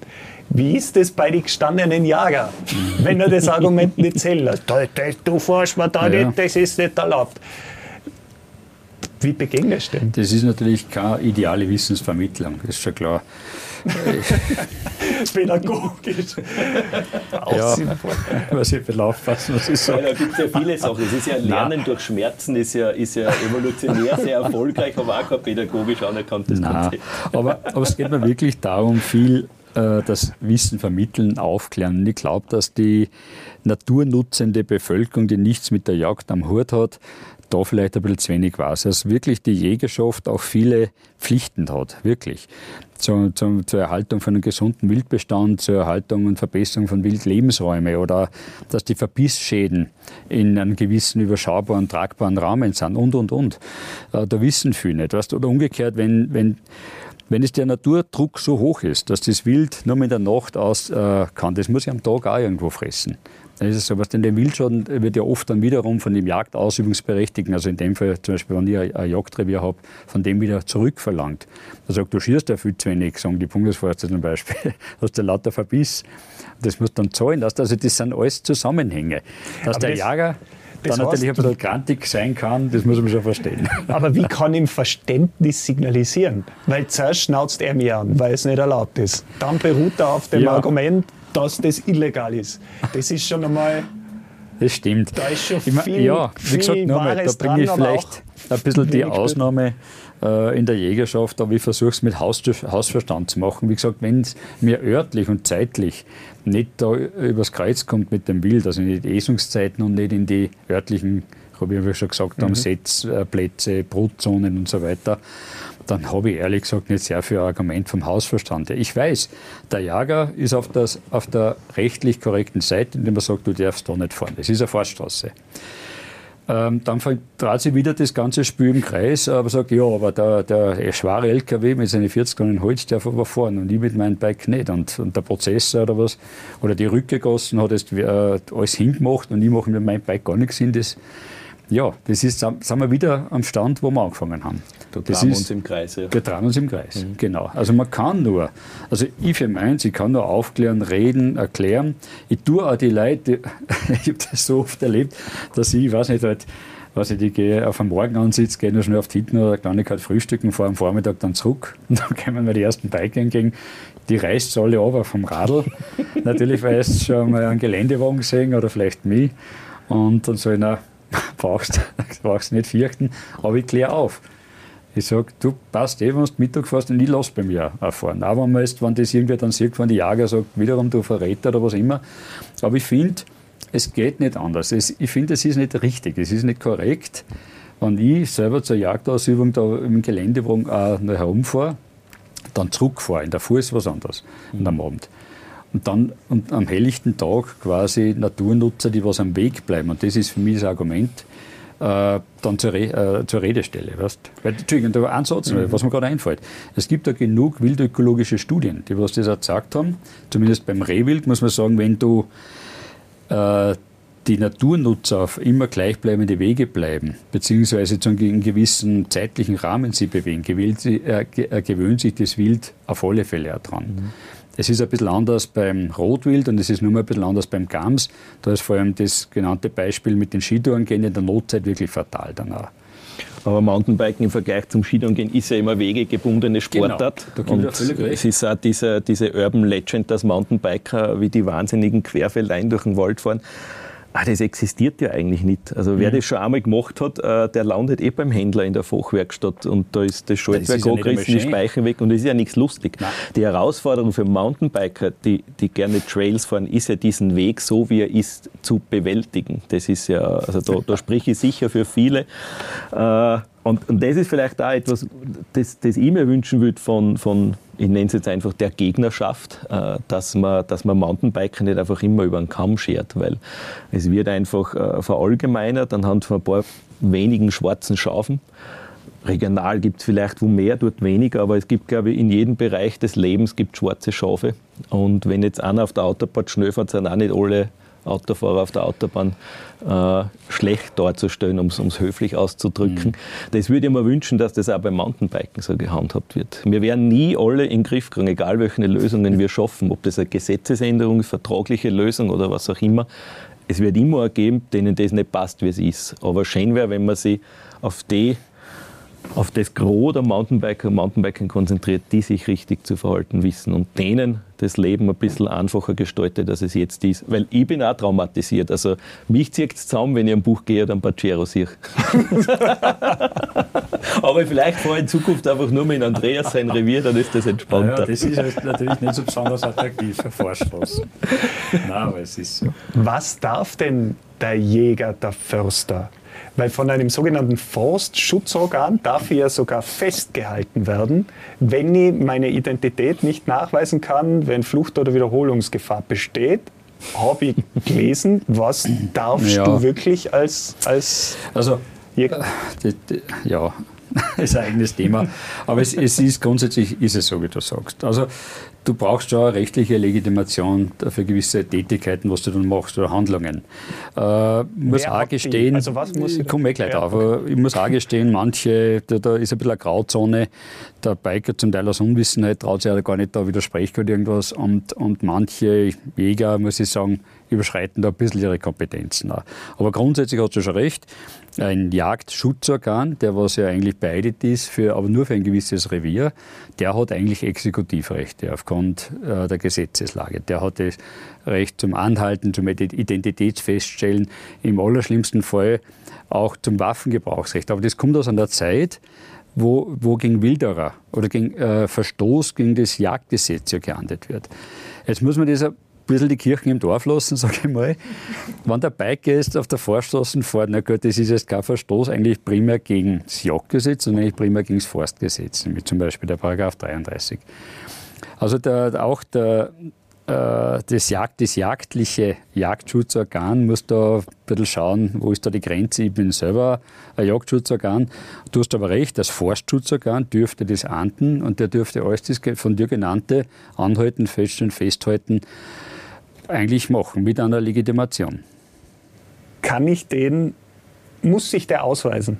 Wie ist es bei den gestandenen Jager, wenn er das Argument nicht zählt? Du forschst mir da ja. nicht, das ist nicht erlaubt. Wie begegnest du denn? Das ist natürlich keine ideale Wissensvermittlung, das ist schon klar. Pädagogisch. ja, was ich aufpassen, was ich sage. Ja, da gibt es ja viele Sachen. Es ist ja Lernen Nein. durch Schmerzen, ist ja, ist ja evolutionär sehr erfolgreich, aber auch kein pädagogisch anerkanntes Nein. Konzept. Aber, aber es geht mir wirklich darum, viel äh, das Wissen vermitteln, aufklären. Und ich glaube, dass die naturnutzende Bevölkerung, die nichts mit der Jagd am Hut hat, da vielleicht ein bisschen zu wenig weiß. Dass wirklich die Jägerschaft auch viele Pflichten hat, wirklich. Zur, zur, zur Erhaltung von einem gesunden Wildbestand, zur Erhaltung und Verbesserung von Wildlebensräumen oder dass die Verbissschäden in einem gewissen überschaubaren, tragbaren Rahmen sind und, und, und. Äh, da wissen viele nicht. Weißt? Oder umgekehrt, wenn, wenn wenn es der Naturdruck so hoch ist, dass das Wild nur mit der Nacht aus äh, kann, das muss ich am Tag auch irgendwo fressen. Dann ist es so, was denn der Wildschaden wird ja oft dann wiederum von dem Jagdausübungsberechtigten, also in dem Fall zum Beispiel, wenn ich ein Jagdrevier habe, von dem wieder zurückverlangt. Er sagt, du schießt ja viel zu wenig, sagen die Bundesforste zum Beispiel, hast du lauter Verbiss. Das muss dann zahlen. Also das sind alles Zusammenhänge. Dass Aber der Jäger dann natürlich ein bisschen grantig sein kann, das muss man schon verstehen. Aber wie kann ihm Verständnis signalisieren? Weil zuerst schnauzt er mir an, weil es nicht erlaubt ist. Dann beruht er auf dem ja. Argument, dass das illegal ist. Das ist schon einmal. Das stimmt. Da ist schon viel, ja, wie gesagt, nochmal, da bringe ich vielleicht ein bisschen die Ausnahme äh, in der Jägerschaft, aber ich versuche es mit Haus, Hausverstand zu machen. Wie gesagt, wenn es mir örtlich und zeitlich nicht da übers Kreuz kommt mit dem Wild, also in die Esungszeiten und nicht in die örtlichen, habe ich ja schon gesagt, mhm. Setzplätze, Brutzonen und so weiter, dann habe ich ehrlich gesagt nicht sehr viel Argument vom Hausverstand. Ich weiß, der Jager ist auf, das, auf der rechtlich korrekten Seite, indem er sagt, du darfst da nicht fahren. Das ist eine Fahrstraße. Ähm, dann dreht sich wieder das ganze Spiel im Kreis, aber sagt, ja, aber der, der schwere LKW mit seinen 40 Tonnen Holz darf aber fahren und ich mit meinem Bike nicht. Und, und der Prozessor oder was, oder die Rückgegossen hat jetzt äh, alles hingemacht und ich mache mit meinem Bike gar nichts hin. Das, ja, das ist, sind wir wieder am Stand, wo wir angefangen haben. Da drehen wir uns im Kreis. Ja. Wir uns im Kreis, mhm. genau. Also man kann nur, also ich für meins, ich kann nur aufklären, reden, erklären. Ich tue auch die Leute, ich habe das so oft erlebt, dass ich, ich weiß nicht, halt, was ich, ich gehe auf einen Morgen ansitze, gehe nur schnell auf die Hitten oder Kleinigkeit frühstücken, fahre am Vormittag dann zurück und dann kommen mir die ersten Bike entgegen. Die reißt alle aber vom Radl. Natürlich, weil es schon mal einen Geländewagen gesehen oder vielleicht mich. Und dann soll ich, na, brauchst, brauchst nicht fürchten, aber ich kläre auf. Ich sage, du passt eh, wenn du Mittag fährst und ich lass bei mir auch fahren. Auch wenn, man jetzt, wenn das irgendwer dann sieht, wenn die Jager sagt, wiederum du Verräter oder was immer. Aber ich finde, es geht nicht anders. Es, ich finde, es ist nicht richtig, es ist nicht korrekt, wenn ich selber zur Jagdausübung da im Geländewagen noch herumfahre, dann zurückfahre. In der Fuhr ist was anderes mhm. am Abend. Und dann und am helllichten Tag quasi Naturnutzer, die was am Weg bleiben. Und das ist für mich das Argument, äh, dann zur, Re äh, zur Redestelle. Weißt? Weil, Entschuldigung, da ein Satz, mhm. was mir gerade einfällt. Es gibt da genug wildökologische Studien, die was das auch gesagt haben. Zumindest beim Rehwild muss man sagen, wenn du äh, die Naturnutzer auf immer gleichbleibende Wege bleiben, beziehungsweise zu einem gewissen zeitlichen Rahmen sie bewegen, gewöhnt, äh, äh, gewöhnt sich das Wild auf alle Fälle auch dran. Mhm. Es ist ein bisschen anders beim Rotwild und es ist nur ein bisschen anders beim Gams. Da ist vor allem das genannte Beispiel mit den Skitouren gehen in der Notzeit wirklich fatal danach. Aber Mountainbiken im Vergleich zum Skitouren ist ja immer wegegebundene. Sportart. Genau, und es ist auch diese, diese Urban Legend, dass Mountainbiker wie die wahnsinnigen Querfeldein durch den Wald fahren. Ah, das existiert ja eigentlich nicht. Also wer mhm. das schon einmal gemacht hat, äh, der landet eh beim Händler in der Fachwerkstatt und da ist das Schaltwerk angerissen, ja die Speichen weg und das ist ja nichts lustig. Nein. Die Herausforderung für Mountainbiker, die, die gerne Trails fahren, ist ja diesen Weg, so wie er ist, zu bewältigen. Das ist ja, also da, da spreche ich sicher für viele. Äh, und, und das ist vielleicht auch etwas, das, das ich mir wünschen würde von, von ich nenne es jetzt einfach der Gegnerschaft, äh, dass man, dass man Mountainbiker nicht einfach immer über den Kamm schert, weil es wird einfach äh, verallgemeinert anhand von ein paar wenigen schwarzen Schafen. Regional gibt es vielleicht wo mehr, dort weniger, aber es gibt, glaube ich, in jedem Bereich des Lebens gibt schwarze Schafe. Und wenn jetzt einer auf der Autobahn schnell fährt, sind auch nicht alle Autofahrer auf der Autobahn äh, schlecht darzustellen, um es höflich auszudrücken. Mhm. Das würde ich mir wünschen, dass das auch beim Mountainbiken so gehandhabt wird. Wir werden nie alle in den Griff kriegen, egal welche Lösungen wir schaffen, ob das eine Gesetzesänderung, vertragliche Lösung oder was auch immer. Es wird immer geben, denen das nicht passt, wie es ist. Aber schön wäre, wenn man sich auf die auf das Gros der Mountainbiker und Mountainbikern konzentriert, die sich richtig zu verhalten wissen und denen das Leben ein bisschen einfacher gestaltet, als es jetzt ist. Weil ich bin auch traumatisiert. Also mich zieht es zusammen, wenn ich ein Buch gehe oder ein Pacero sehe. Aber vielleicht fahre ich in Zukunft einfach nur mit Andreas sein Revier, dann ist das entspannter. Ja, das ist natürlich nicht so besonders attraktiv für Vorstoß. Nein, aber es ist so. Was darf denn der Jäger, der Förster weil von einem sogenannten Forstschutzorgan darf ich ja sogar festgehalten werden, wenn ich meine Identität nicht nachweisen kann, wenn Flucht- oder Wiederholungsgefahr besteht. Habe ich gelesen, was darfst ja. du wirklich als, als also? Äh, ja, ist ein eigenes Thema. Aber es, es, ist grundsätzlich ist es so, wie du sagst. Also du brauchst schon eine rechtliche Legitimation für gewisse Tätigkeiten, was du dann machst oder Handlungen. Äh, muss auch gestehen, also was muss ich komme eh gleich aber ich muss auch gestehen, manche, da, da, ist ein bisschen eine Grauzone, der Biker zum Teil aus Unwissenheit traut sich ja gar nicht da widersprechen oder irgendwas und, und manche Jäger, muss ich sagen, überschreiten da ein bisschen ihre Kompetenzen. Auch. Aber grundsätzlich hast du schon recht, ein Jagdschutzorgan, der was ja eigentlich beidet ist, für, aber nur für ein gewisses Revier, der hat eigentlich Exekutivrechte aufgrund äh, der Gesetzeslage. Der hat das Recht zum Anhalten, zum Identitätsfeststellen, im allerschlimmsten Fall auch zum Waffengebrauchsrecht. Aber das kommt aus einer Zeit, wo, wo gegen Wilderer oder gegen äh, Verstoß gegen das Jagdgesetz ja geahndet wird. Jetzt muss man das bisschen die Kirchen im Dorf lassen, sage ich mal. Wenn der Biker jetzt auf der Vorstraße fährt, na gut, das ist jetzt kein Verstoß eigentlich primär gegen das Jagdgesetz, sondern eigentlich primär gegen das Forstgesetz, wie zum Beispiel der Paragraph 33. Also der, auch der, äh, das, Jagd, das jagdliche Jagdschutzorgan muss da ein bisschen schauen, wo ist da die Grenze. Ich bin selber ein Jagdschutzorgan. Du hast aber recht, das Forstschutzorgan dürfte das ahnden und der dürfte alles das von dir genannte anhalten, feststellen, festhalten eigentlich machen mit einer Legitimation. Kann ich den, muss sich der ausweisen?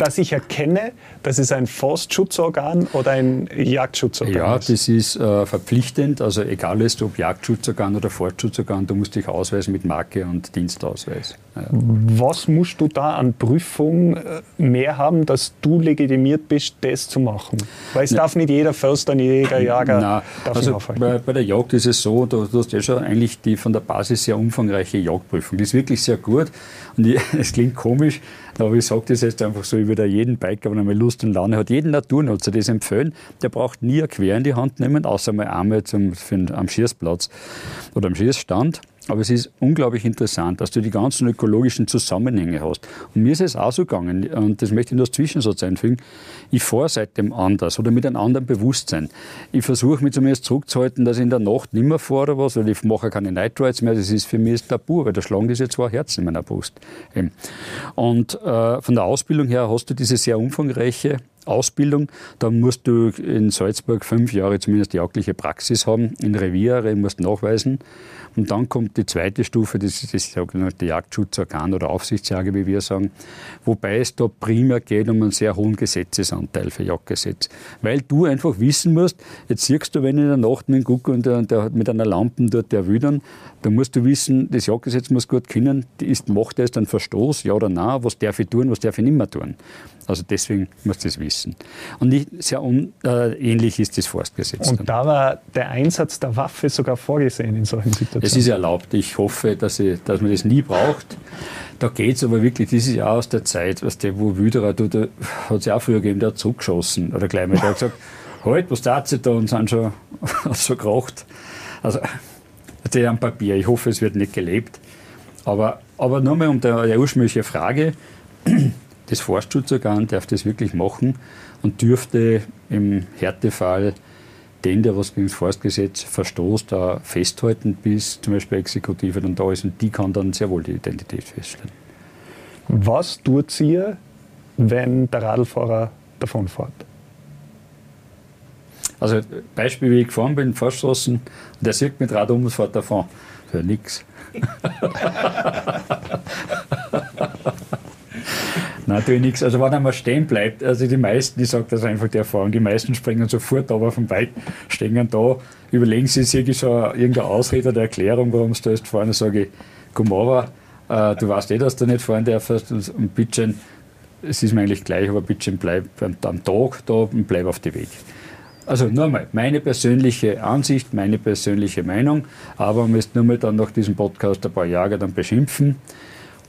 Dass ich erkenne, das ist ein Forstschutzorgan oder ein Jagdschutzorgan Ja, das ist äh, verpflichtend. Also egal ist, ob Jagdschutzorgan oder Forstschutzorgan, du musst dich ausweisen mit Marke und Dienstausweis. Ja. Was musst du da an Prüfung äh, mehr haben, dass du legitimiert bist, das zu machen? Weil es Na, darf nicht jeder Förster, nicht jeder Jager Nein, also bei, bei, der Jagd ist es so, du, du hast ja schon eigentlich die von der Basis sehr umfangreiche Jagdprüfung. Die ist wirklich sehr gut. Und es klingt komisch, aber ich sage das jetzt einfach so, ich würde jeden Biker, wenn er mal Lust und Laune hat, jeden Naturnutzer das empfehlen, der braucht nie ein Quer in die Hand nehmen, außer mal einmal zum, für, am Schießplatz oder am Schießstand. Aber es ist unglaublich interessant, dass du die ganzen ökologischen Zusammenhänge hast. Und mir ist es auch so gegangen, und das möchte ich nur als Zwischensatz einfügen, ich fahre seitdem anders oder mit einem anderen Bewusstsein. Ich versuche mich zumindest zurückzuhalten, dass ich in der Nacht nicht mehr fahre oder was, weil ich mache keine Night Rides mehr, das ist für mich Tabu, weil da schlagen diese zwei Herzen in meiner Brust. Und äh, von der Ausbildung her hast du diese sehr umfangreiche Ausbildung. Da musst du in Salzburg fünf Jahre zumindest jagdliche Praxis haben, in Reviere musst nachweisen. Und dann kommt die zweite Stufe, das ist das sogenannte Jagdschutzorgan oder Aufsichtsjäger, wie wir sagen, wobei es da primär geht um einen sehr hohen Gesetzesanteil für Jagdgesetz. Weil du einfach wissen musst, jetzt siehst du, wenn in der Nacht mit einem Guck und der, der mit einer Lampe dort der wüdern, da musst du wissen, das Jagdgesetz muss gut kennen, ist, macht er es dann Verstoß, ja oder nein, was darf ich tun, was darf ich nicht mehr tun. Also deswegen muss das wissen. Und nicht sehr un, äh, ähnlich ist das Forstgesetz. Und da war der Einsatz der Waffe sogar vorgesehen in solchen Situationen. Es ist erlaubt. Ich hoffe, dass, ich, dass man das nie braucht. Da geht es aber wirklich, das ist ja aus der Zeit, weißt du, wo Wüderer, du, da hat es ja auch früher gegeben, der hat zurückgeschossen. Oder gleich mal, der hat gesagt, halt, was tat sie da? Und sind schon, so geracht. Also, ist am Papier. Ich hoffe, es wird nicht gelebt. Aber, aber mal um die ursprüngliche Frage das Forstschutzorgan darf das wirklich machen und dürfte im Härtefall den, der was gegen das Forstgesetz verstoßt, da festhalten, bis zum Beispiel Exekutive dann da ist und die kann dann sehr wohl die Identität feststellen. Was tut sie, wenn der Radlfahrer davonfährt? Also Beispiel, wie ich gefahren bin, Forststraßen, und der sieht mit Rad um und fährt davon. Für nichts. Nein, tue ich nichts. Also wenn einmal stehen bleibt, also die meisten, ich sage das einfach die Erfahrung, die meisten springen sofort aber vom Bike, stehen da, überlegen sie sich schon irgendeine Ausrede oder Erklärung, warum sie da jetzt fahren, dann sage ich, komm aber, äh, du weißt eh, dass du nicht fahren darfst und bitte es ist mir eigentlich gleich, aber bitte bleib am Tag da und bleib auf dem Weg. Also nur mal, meine persönliche Ansicht, meine persönliche Meinung, aber man müsste nur mal dann nach diesem Podcast ein paar Jahre dann beschimpfen.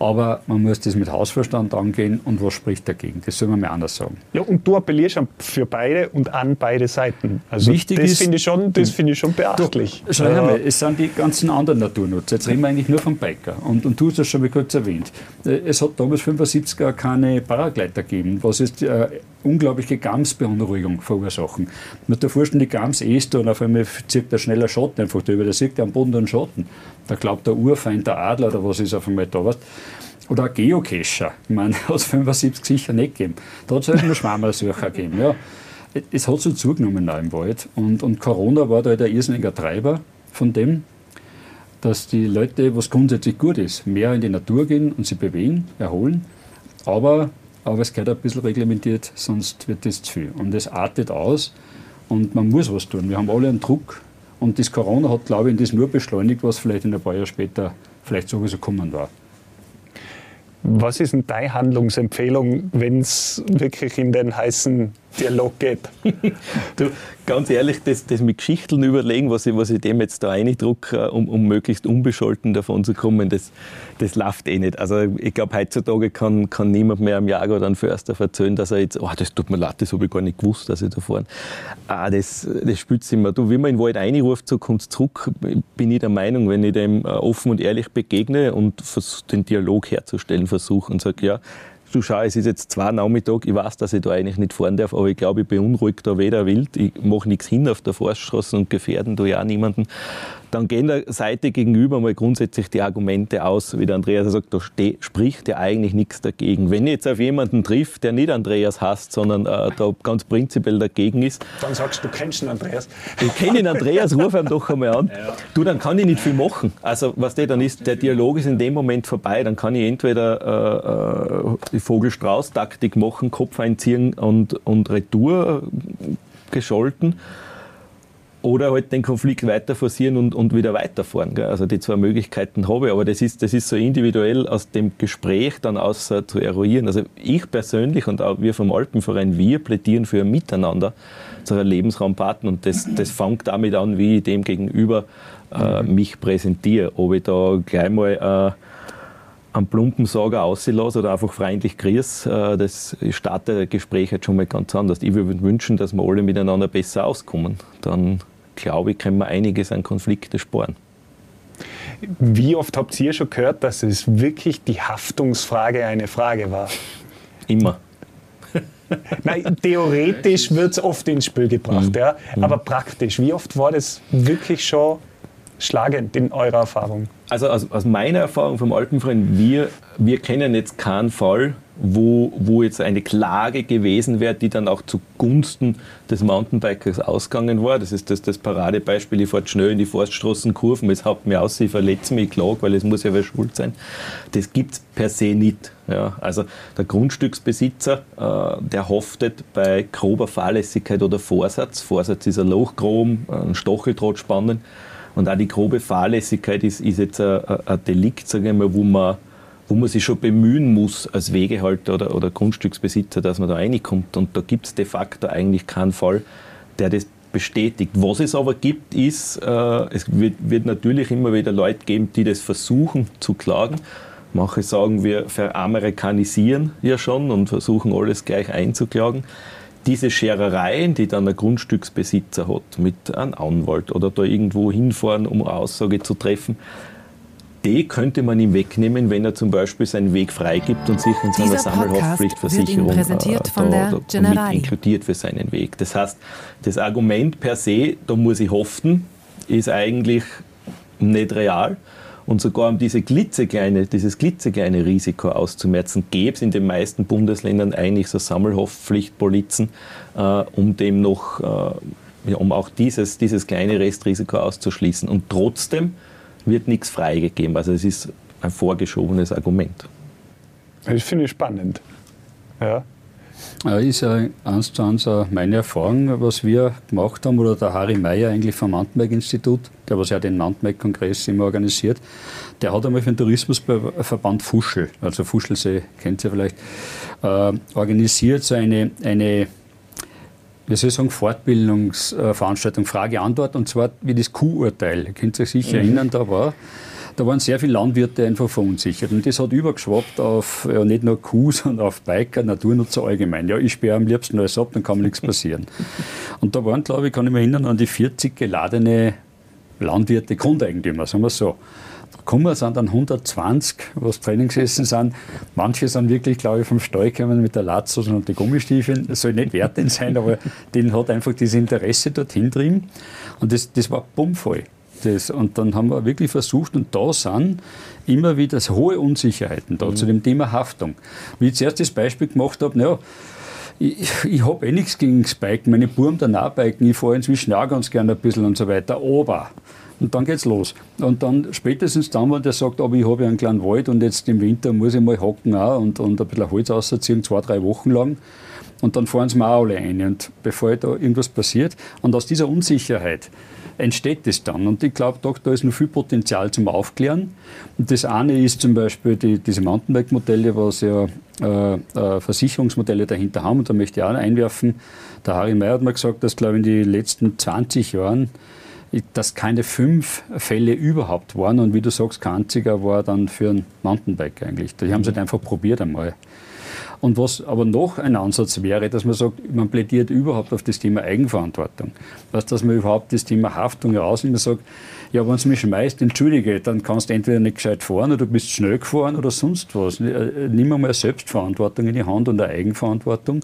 Aber man muss das mit Hausverstand angehen und was spricht dagegen? Das soll man mir anders sagen. Ja, und du appellierst für beide und an beide Seiten. Also Wichtig das finde ich, schon, find ich schon beachtlich. schau ja. mal, es sind die ganzen anderen Naturnutzer. Jetzt reden wir eigentlich nur vom Biker. Und, und du hast das schon mal kurz erwähnt. Äh, es hat damals 75er keine Paragleiter gegeben, was ist äh, unglaubliche Gamsbeunruhigung verursachen. Man muss vorstellen, die Gams ist und auf einmal zieht der schneller Schatten einfach drüber. Der sieht am Boden einen Schatten. Da glaubt der Urfeind, der Adler oder was ist auf einmal da. Was? Oder ein Geocacher. Ich meine, hat es 75 sicher nicht gegeben. Da hat es halt nur Schwammersucher gegeben. Ja. Es hat so zugenommen da im Wald. Und, und Corona war da halt ein irrsinniger Treiber von dem, dass die Leute, was grundsätzlich gut ist, mehr in die Natur gehen und sich bewegen, erholen. Aber, aber es gehört ein bisschen reglementiert, sonst wird das zu viel. Und es artet aus und man muss was tun. Wir haben alle einen Druck. Und das Corona hat, glaube ich, das nur beschleunigt, was vielleicht in ein paar Jahren später vielleicht sowieso kommen war. Was ist denn deine Handlungsempfehlung, wenn es wirklich in den heißen Dialog geht? du, ganz ehrlich, das, das mit Geschichten überlegen, was ich, was ich dem jetzt da reindrucke, um, um möglichst unbescholten davon zu kommen, das, das läuft eh nicht. Also ich glaube, heutzutage kann, kann niemand mehr am Jager oder am Förster erzählen, dass er jetzt, oh, das tut mir leid, das habe ich gar nicht gewusst, dass ich da fahren. Ah, das, das spürt sich immer. Du, wenn man in den Wald reinruft, so kommt zurück, bin ich der Meinung, wenn ich dem äh, offen und ehrlich begegne und den Dialog herzustellen versuche und sage, ja, du schau, es ist jetzt zwei Nachmittag, ich weiß, dass ich da eigentlich nicht fahren darf, aber ich glaube, ich beunruhige da weder wild, ich mache nichts hin auf der Forststraße und gefährden da ja auch niemanden dann gehen der Seite gegenüber mal grundsätzlich die Argumente aus, wie der Andreas sagt, da spricht ja eigentlich nichts dagegen. Wenn ich jetzt auf jemanden trifft, der nicht Andreas hasst, sondern äh, da ganz prinzipiell dagegen ist. Dann sagst du, du kennst den Andreas. Ich kenne den Andreas, ruf ihn doch einmal an. Ja. Du, dann kann ich nicht viel machen. Also, was der dann ist, der Dialog ist in dem Moment vorbei. Dann kann ich entweder äh, äh die Vogelstrauß-Taktik machen, Kopf einziehen und, und Retour gescholten oder halt den Konflikt weiter forcieren und, und wieder weiterfahren. Gell? Also die zwei Möglichkeiten habe ich, aber das ist, das ist so individuell aus dem Gespräch dann aus äh, zu eruieren. Also ich persönlich und auch wir vom Alpenverein, wir plädieren für ein Miteinander zu einer Lebensraumpartner und das, das fängt damit an, wie ich dem gegenüber äh, mich präsentiere. Ob ich da gleich mal äh, einen plumpen Sager auslasse oder einfach freundlich grüß, äh, das startet das Gespräch halt schon mal ganz anders. Ich würde wünschen, dass wir alle miteinander besser auskommen. Dann glaube ich, können wir einiges an Konflikte sparen. Wie oft habt ihr schon gehört, dass es wirklich die Haftungsfrage eine Frage war? Immer. Nein, theoretisch wird es oft ins Spiel gebracht, mhm. ja, mhm. aber praktisch, wie oft war das wirklich schon schlagend in eurer Erfahrung? Also aus, aus meiner Erfahrung vom Alpenverein, wir, wir kennen jetzt keinen Fall, wo, wo jetzt eine Klage gewesen wäre, die dann auch zugunsten des Mountainbikers ausgegangen war. Das ist das, das Paradebeispiel, ich fahre schnell in die Forststraßenkurven, es haut mir aus, ich verletze mich, ich klage, weil es muss ja wer schuld sein. Das gibt es per se nicht. Ja, also der Grundstücksbesitzer, äh, der haftet bei grober Fahrlässigkeit oder Vorsatz. Vorsatz ist ein Loch graben, ein Stacheldraht spannen. Und auch die grobe Fahrlässigkeit ist, ist jetzt ein, ein Delikt, sage ich mal, wo man, wo man sich schon bemühen muss als Wegehalter oder, oder Grundstücksbesitzer, dass man da reinkommt. Und da gibt es de facto eigentlich keinen Fall, der das bestätigt. Was es aber gibt, ist, äh, es wird, wird, natürlich immer wieder Leute geben, die das versuchen zu klagen. Manche sagen, wir veramerikanisieren ja schon und versuchen alles gleich einzuklagen diese Scherereien, die dann der Grundstücksbesitzer hat mit einem Anwalt oder da irgendwo hinfahren, um eine Aussage zu treffen, die könnte man ihm wegnehmen, wenn er zum Beispiel seinen Weg freigibt und sich in seiner Sammelhaftpflichtversicherung äh, da, da mit inkludiert für seinen Weg. Das heißt, das Argument per se, da muss ich haften, ist eigentlich nicht real. Und sogar um diese klitzekleine, dieses klitzekleine Risiko auszumerzen, gäbe es in den meisten Bundesländern eigentlich so Sammelhaftpflichtpolizen, äh, um dem noch, äh, ja, um auch dieses, dieses kleine Restrisiko auszuschließen. Und trotzdem wird nichts freigegeben. Also es ist ein vorgeschobenes Argument. Das finde ich spannend. Ja. Ist ja eins zu eins meine Erfahrung, was wir gemacht haben, oder der Harry Meyer eigentlich vom Mountainbike-Institut, der was ja den Mountainbike-Kongress immer organisiert, der hat einmal für den Tourismusverband Fuschel, also Fuschelsee kennt ihr vielleicht, äh, organisiert so eine, eine wie soll ich sagen, Fortbildungsveranstaltung, Frage-Antwort, und zwar wie das Q-Urteil. Ihr könnt euch sicher mhm. erinnern, da war da waren sehr viele Landwirte einfach verunsichert. Und das hat übergeschwappt auf ja, nicht nur Kuh, sondern auf Biker, Naturnutzer allgemein. Ja, ich sperre am liebsten alles ab, dann kann mir nichts passieren. Und da waren, glaube ich, kann ich mich erinnern, an die 40 geladene Landwirte, Grundeigentümer, sagen wir so. Da kommen sind dann 120, was Training gesessen sind. Manche sind wirklich, glaube ich, vom Stall gekommen mit der Latzos und den Gummistiefeln. Das soll nicht wertend sein, aber denen hat einfach das Interesse dorthin drin. Und das, das war bummvoll das. Und dann haben wir wirklich versucht, und da sind immer wieder hohe Unsicherheiten da mhm. zu dem Thema Haftung. Wie ich zuerst das Beispiel gemacht habe, naja, ich, ich habe eh nichts gegen das Biken, meine Buben danach biken, ich fahre inzwischen auch ganz gerne ein bisschen und so weiter, aber und dann geht's los. Und dann spätestens dann, wenn der sagt, aber ich habe ja einen kleinen Wald und jetzt im Winter muss ich mal hocken auch und, und ein bisschen Holz ausziehen, zwei, drei Wochen lang. Und dann fahren sie mir auch alle ein. Und bevor da irgendwas passiert, und aus dieser Unsicherheit entsteht das dann. Und ich glaube, da ist noch viel Potenzial zum Aufklären. Und das eine ist zum Beispiel die, diese Mountainbike-Modelle, was ja äh, äh, Versicherungsmodelle dahinter haben. Und da möchte ich auch einwerfen, der Harry Meyer hat mir gesagt, dass, glaube ich, in den letzten 20 Jahren dass keine fünf Fälle überhaupt waren und wie du sagst, kein einziger war dann für ein Mountainbike eigentlich. Die haben es halt einfach probiert einmal. Und was aber noch ein Ansatz wäre, dass man sagt, man plädiert überhaupt auf das Thema Eigenverantwortung. Was, dass man überhaupt das Thema Haftung rausnimmt und sagt, ja, wenn es mich schmeißt, entschuldige, dann kannst du entweder nicht gescheit fahren oder du bist schnell gefahren oder sonst was. Äh, nimm einmal Selbstverantwortung in die Hand und eine Eigenverantwortung.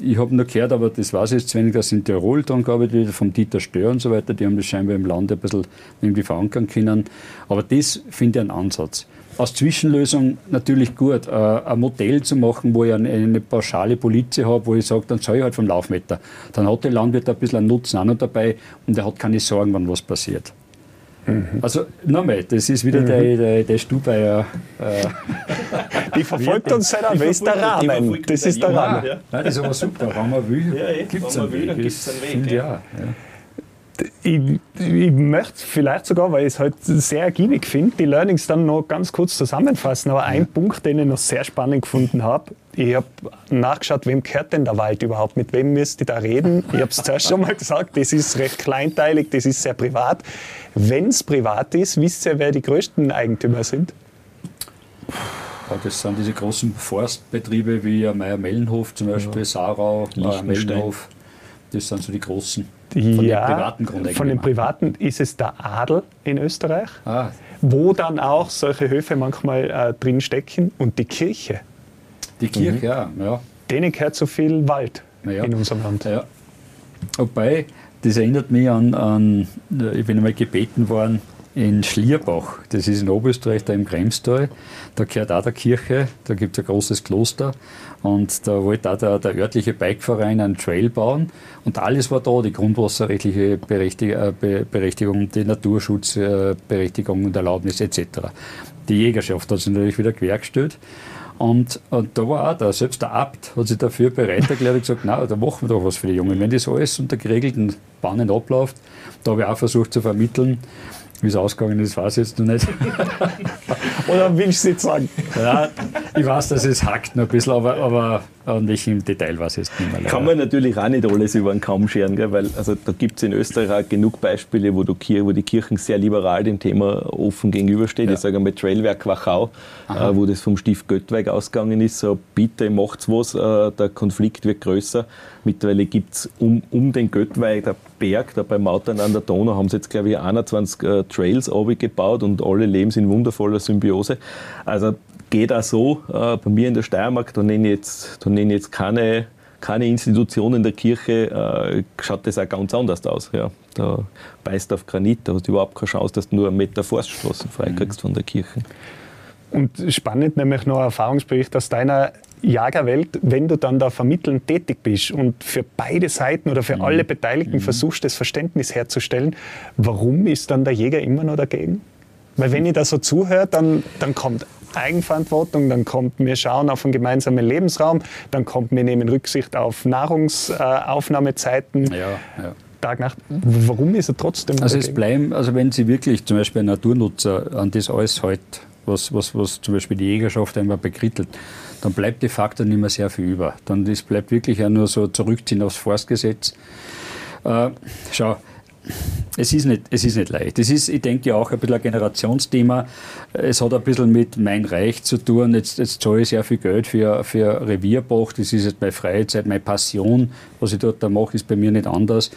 Ich habe nur gehört, aber das weiß ich jetzt wenig, dass in Tirol dann gearbeitet wird, vom Dieter Stör und so weiter, die haben das scheinbar im Land ein bisschen irgendwie verankern können. Aber das finde ich einen Ansatz als Zwischenlösung natürlich gut, äh, ein Modell zu machen, wo ich eine, eine pauschale Polize habe, wo ich sage, dann soll ich halt vom Laufmeter. Dann hat der Landwirt ein bisschen einen Nutzen auch noch dabei und er hat keine Sorgen, wann was passiert. Mhm. Also nochmal, das ist wieder mhm. der, der, der Stubaier. Äh, die verfolgt uns seit ist der Rahmen. Das ist der Rahmen. Ja. Nein, das ist aber super, wenn man will, ja, eh. gibt es einen Weg. Gibt's einen Weg ja. Ja ich, ich möchte vielleicht sogar, weil ich es halt sehr ergiebig finde, die Learnings dann noch ganz kurz zusammenfassen. Aber ein Punkt, den ich noch sehr spannend gefunden habe, ich habe nachgeschaut, wem gehört denn der Wald überhaupt? Mit wem müsst ihr da reden? Ich habe es zuerst schon mal gesagt, das ist recht kleinteilig, das ist sehr privat. Wenn es privat ist, wisst ihr, wer die größten Eigentümer sind? Das sind diese großen Forstbetriebe wie Meier-Mellenhof zum Beispiel, ja. Saarau, Mellenhof. Das sind so die großen. Von ja, den privaten Grundeigentümern. Von den privaten ist es der Adel in Österreich, ah. wo dann auch solche Höfe manchmal äh, drin stecken und die Kirche. Die Kirche, mhm. ja, ja. Denen gehört so viel Wald ja. in unserem Land. Ja. Wobei, das erinnert mich an, an, ich bin einmal gebeten worden, in Schlierbach, das ist in Oberösterreich, da im Kremstal, da gehört auch der Kirche, da gibt es ein großes Kloster. Und da wollte auch der, der, örtliche Bikeverein einen Trail bauen. Und alles war da, die grundwasserrechtliche Berechtigung, äh, Berechtigung die Naturschutzberechtigung und Erlaubnis etc. Die Jägerschaft hat sich natürlich wieder quergestellt und, und, da war auch der, selbst der Abt hat sich dafür bereit erklärt und gesagt, na, da machen wir doch was für die Jungen. Wenn das alles unter geregelten Bahnen abläuft, da habe ich auch versucht zu vermitteln, wie es ausgegangen ist, weiß ich jetzt noch nicht. Oder willst du nicht sagen? Ja, ich weiß, dass es hackt noch ein bisschen, aber, aber an welchem Detail weiß ich jetzt nicht mehr. Kann man natürlich auch nicht alles über den Kamm scheren, gell? weil also, da gibt es in Österreich genug Beispiele, wo, du, wo die Kirchen sehr liberal dem Thema offen gegenüberstehen. Ja. Ich sage einmal Trailwerk Wachau, äh, wo das vom Stift Göttweig ausgegangen ist, so bitte macht's was, äh, der Konflikt wird größer. Mittlerweile gibt es um, um den Göttweig, der Berg, da beim Mautern an der Donau, haben sie jetzt, glaube ich, 21 äh, Trails gebaut und alle leben in wundervoller Symbiose. Also geht auch so. Äh, bei mir in der Steiermark, da nenne ich jetzt, da nenne jetzt keine, keine Institutionen der Kirche, äh, schaut das auch ganz anders aus. Ja. Da beißt auf Granit, da hast du überhaupt keine Chance, dass du nur einen Meter Forststraßen freikriegst mhm. von der Kirche. Und spannend nämlich noch ein Erfahrungsbericht aus deiner Jagerwelt, wenn du dann da vermittelnd tätig bist und für beide Seiten oder für mhm. alle Beteiligten mhm. versuchst, das Verständnis herzustellen, warum ist dann der Jäger immer noch dagegen? Weil wenn ich da so zuhöre, dann, dann kommt Eigenverantwortung, dann kommt wir schauen auf einen gemeinsamen Lebensraum, dann kommt wir nehmen Rücksicht auf Nahrungsaufnahmezeiten. Ja, ja. Tag, Nacht. Warum ist er trotzdem Also dagegen? es bleiben, also wenn Sie wirklich zum Beispiel ein Naturnutzer an das alles halt, was, was, was zum Beispiel die Jägerschaft einmal bekrittelt, dann bleibt de facto nicht mehr sehr viel über. Dann das bleibt wirklich ja nur so zurückziehen aufs Forstgesetz. Äh, schau, es ist, nicht, es ist nicht leicht. Es ist, ich denke, auch ein bisschen ein Generationsthema. Es hat ein bisschen mit mein Reich zu tun. Jetzt, jetzt zahle ich sehr viel Geld für, für Revierbach. Das ist jetzt meine Freizeit, meine Passion. Was ich dort da mache, ist bei mir nicht anders.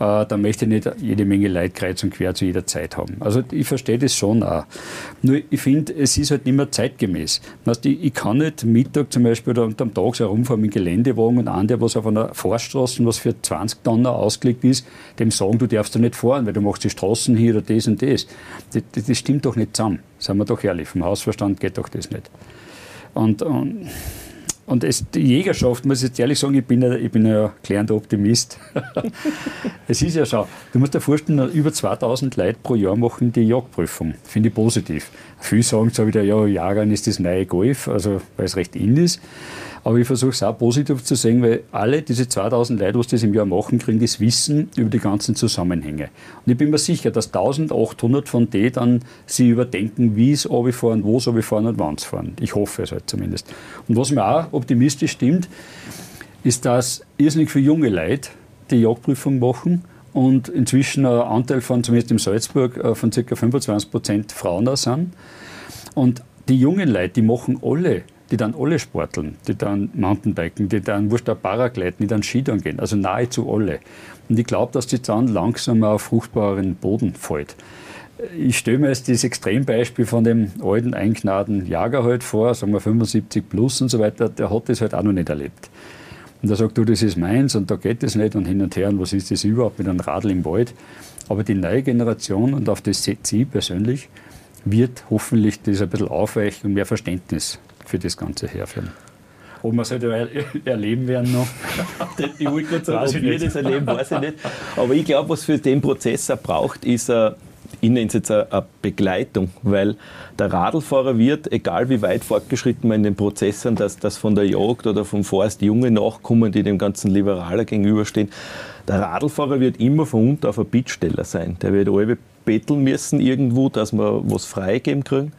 Äh, da möchte ich nicht jede Menge Leute kreuz und quer zu jeder Zeit haben. Also ich verstehe das schon auch. Nur ich finde, es ist halt nicht mehr zeitgemäß. Weißt, ich, ich kann nicht Mittag zum Beispiel oder am Tag so herumfahren mit Geländewagen und an, der was auf einer Forststraße, was für 20 Tonnen ausgelegt ist, dem sagen, du darfst da nicht fahren, weil du machst die Straßen hier oder das und das. Das, das, das stimmt doch nicht zusammen. Seien wir doch ehrlich, vom Hausverstand geht doch das nicht. Und, und und es, die Jägerschaft, muss ich jetzt ehrlich sagen, ich bin, ja, ich bin ja klärender Optimist. es ist ja so, du musst dir vorstellen, über 2000 Leute pro Jahr machen die Jagdprüfung. Finde ich positiv. Viele sagen zwar wieder, ja, Jagern ist das neue Golf, also weil es recht in ist. Aber ich versuche es auch positiv zu sehen, weil alle diese 2000 Leute, die das im Jahr machen, kriegen das Wissen über die ganzen Zusammenhänge. Und ich bin mir sicher, dass 1800 von denen dann sie überdenken, wie es fahren, wo es fahren und wann es fahren. Ich hoffe es halt zumindest. Und was mir auch optimistisch stimmt, ist, dass irrsinnig viele junge Leute die Jagdprüfung machen und inzwischen ein Anteil von, zumindest in Salzburg, äh, von ca. 25 Prozent Frauen da sind. Und die jungen Leute, die machen alle die dann alle sporteln, die dann Mountainbiken, die dann wurscht auch Paragleiten, die dann Skitouren gehen, also nahezu alle. Und ich glaube, dass die dann langsam auf fruchtbaren Boden fällt. Ich stelle mir jetzt das Extrembeispiel von dem alten, eingnaden Jager halt vor, sagen wir 75 plus und so weiter, der hat das halt auch noch nicht erlebt. Und er sagt, du, das ist meins und da geht das nicht und hin und her und was ist das überhaupt mit einem Radl im Wald. Aber die neue Generation, und auf das setze ich persönlich, wird hoffentlich das ein bisschen aufweichen und mehr Verständnis für das Ganze herführen. Ob wir es halt erleben werden noch. ich wollte gerade sagen, ob wir das erleben, weiß ich nicht. Aber ich glaube, was für den Prozess er braucht, ist äh, ich nenne es jetzt eine Begleitung, weil der Radlfahrer wird, egal wie weit fortgeschritten man in den Prozessen, dass das von der Jagd oder vom Forst junge nachkommen, die dem ganzen Liberaler gegenüberstehen, der Radlfahrer wird immer von unten auf ein Bittsteller sein. Der wird alle betteln müssen irgendwo, dass wir was freigeben können.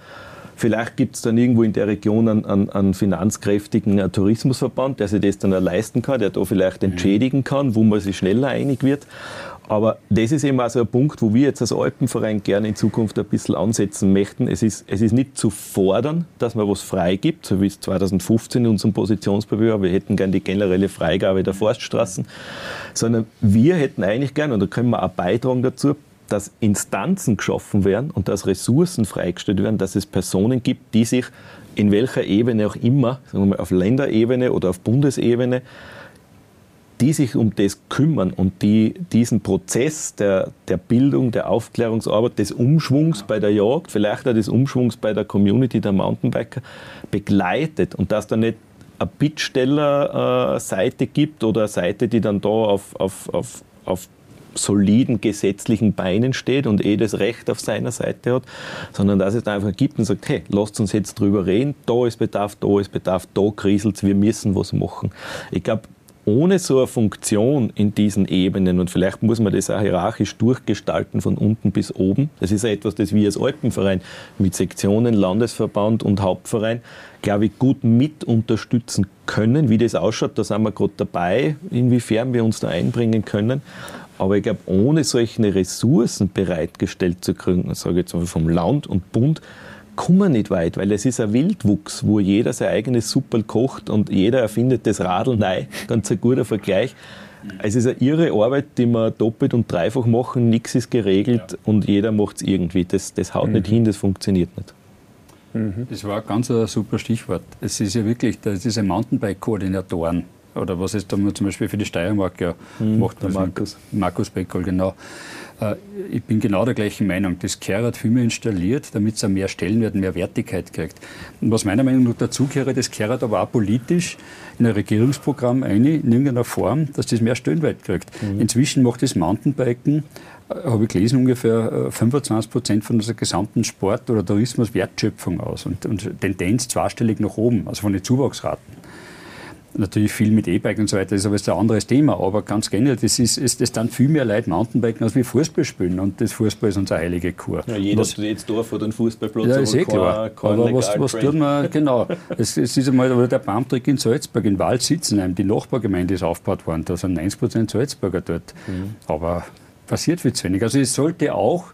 Vielleicht gibt es dann irgendwo in der Region einen, einen, einen finanzkräftigen äh, Tourismusverband, der sich das dann leisten kann, der da vielleicht mhm. entschädigen kann, wo man sich schneller einig wird. Aber das ist eben also ein Punkt, wo wir jetzt als Alpenverein gerne in Zukunft ein bisschen ansetzen möchten. Es ist, es ist nicht zu fordern, dass man was freigibt, so wie es 2015 in unserem Positionspapier wir hätten gerne die generelle Freigabe der Forststraßen, sondern wir hätten eigentlich gerne, und da können wir auch beitragen dazu, dass Instanzen geschaffen werden und dass Ressourcen freigestellt werden, dass es Personen gibt, die sich in welcher Ebene auch immer, sagen wir mal auf Länderebene oder auf Bundesebene, die sich um das kümmern und die diesen Prozess der, der Bildung, der Aufklärungsarbeit, des Umschwungs bei der Jagd, vielleicht auch des Umschwungs bei der Community der Mountainbiker begleitet und dass da nicht eine Bittsteller-Seite gibt oder eine Seite, die dann da auf, auf, auf, auf soliden gesetzlichen Beinen steht und eh das Recht auf seiner Seite hat, sondern dass es einfach gibt und sagt, hey, lasst uns jetzt drüber reden, da ist Bedarf, da ist Bedarf, da kriselt wir müssen was machen. Ich glaube, ohne so eine Funktion in diesen Ebenen, und vielleicht muss man das auch hierarchisch durchgestalten von unten bis oben, das ist ja etwas, das wir als Alpenverein mit Sektionen, Landesverband und Hauptverein, glaube ich, gut mit unterstützen können. Wie das ausschaut, da sind wir gerade dabei, inwiefern wir uns da einbringen können. Aber ich glaube, ohne solche Ressourcen bereitgestellt zu kriegen, sage ich jetzt mal vom Land und Bund, kommen wir nicht weit, weil es ist ein Wildwuchs, wo jeder sein eigenes Suppel kocht und jeder erfindet das Radl neu. Ganz ein guter Vergleich. Es ist eine irre Arbeit, die wir doppelt und dreifach machen, nichts ist geregelt ja. und jeder macht es irgendwie. Das, das haut mhm. nicht hin, das funktioniert nicht. Mhm. Das war ganz ein super Stichwort. Es ist ja wirklich diese Mountainbike-Koordinatoren, oder was es da zum Beispiel für die Steiermark ja mhm, macht. Der Markus. Markus Beckel, genau. Äh, ich bin genau der gleichen Meinung. Das gehört viel mehr installiert, damit es mehr Stellenwert, mehr Wertigkeit kriegt. Und was meiner Meinung nach dazu gehört, das gehört aber auch politisch in ein Regierungsprogramm ein, in irgendeiner Form, dass das mehr Stellenwert kriegt. Mhm. Inzwischen macht das Mountainbiken äh, habe ich gelesen, ungefähr 25 äh, Prozent von unserer gesamten Sport- oder Tourismuswertschöpfung aus und, und Tendenz zweistellig nach oben, also von den Zuwachsraten natürlich viel mit E-Bike und so weiter, ist aber jetzt ein anderes Thema. Aber ganz generell, das ist, ist das dann viel mehr Leute Mountainbiken als wie Fußball spielen. Und das Fußball ist unsere heilige Kur. Ja, jeder was, jedes Dorf hat einen Fußballplatz. Ja, ist eh klar. aber was, was tut man, genau. es, es ist einmal der Baumtrick in Salzburg, in Wald sitzen Die Nachbargemeinde ist aufgebaut worden. Da sind 90 Prozent Salzburger dort. Mhm. Aber passiert viel zu wenig. Also es sollte auch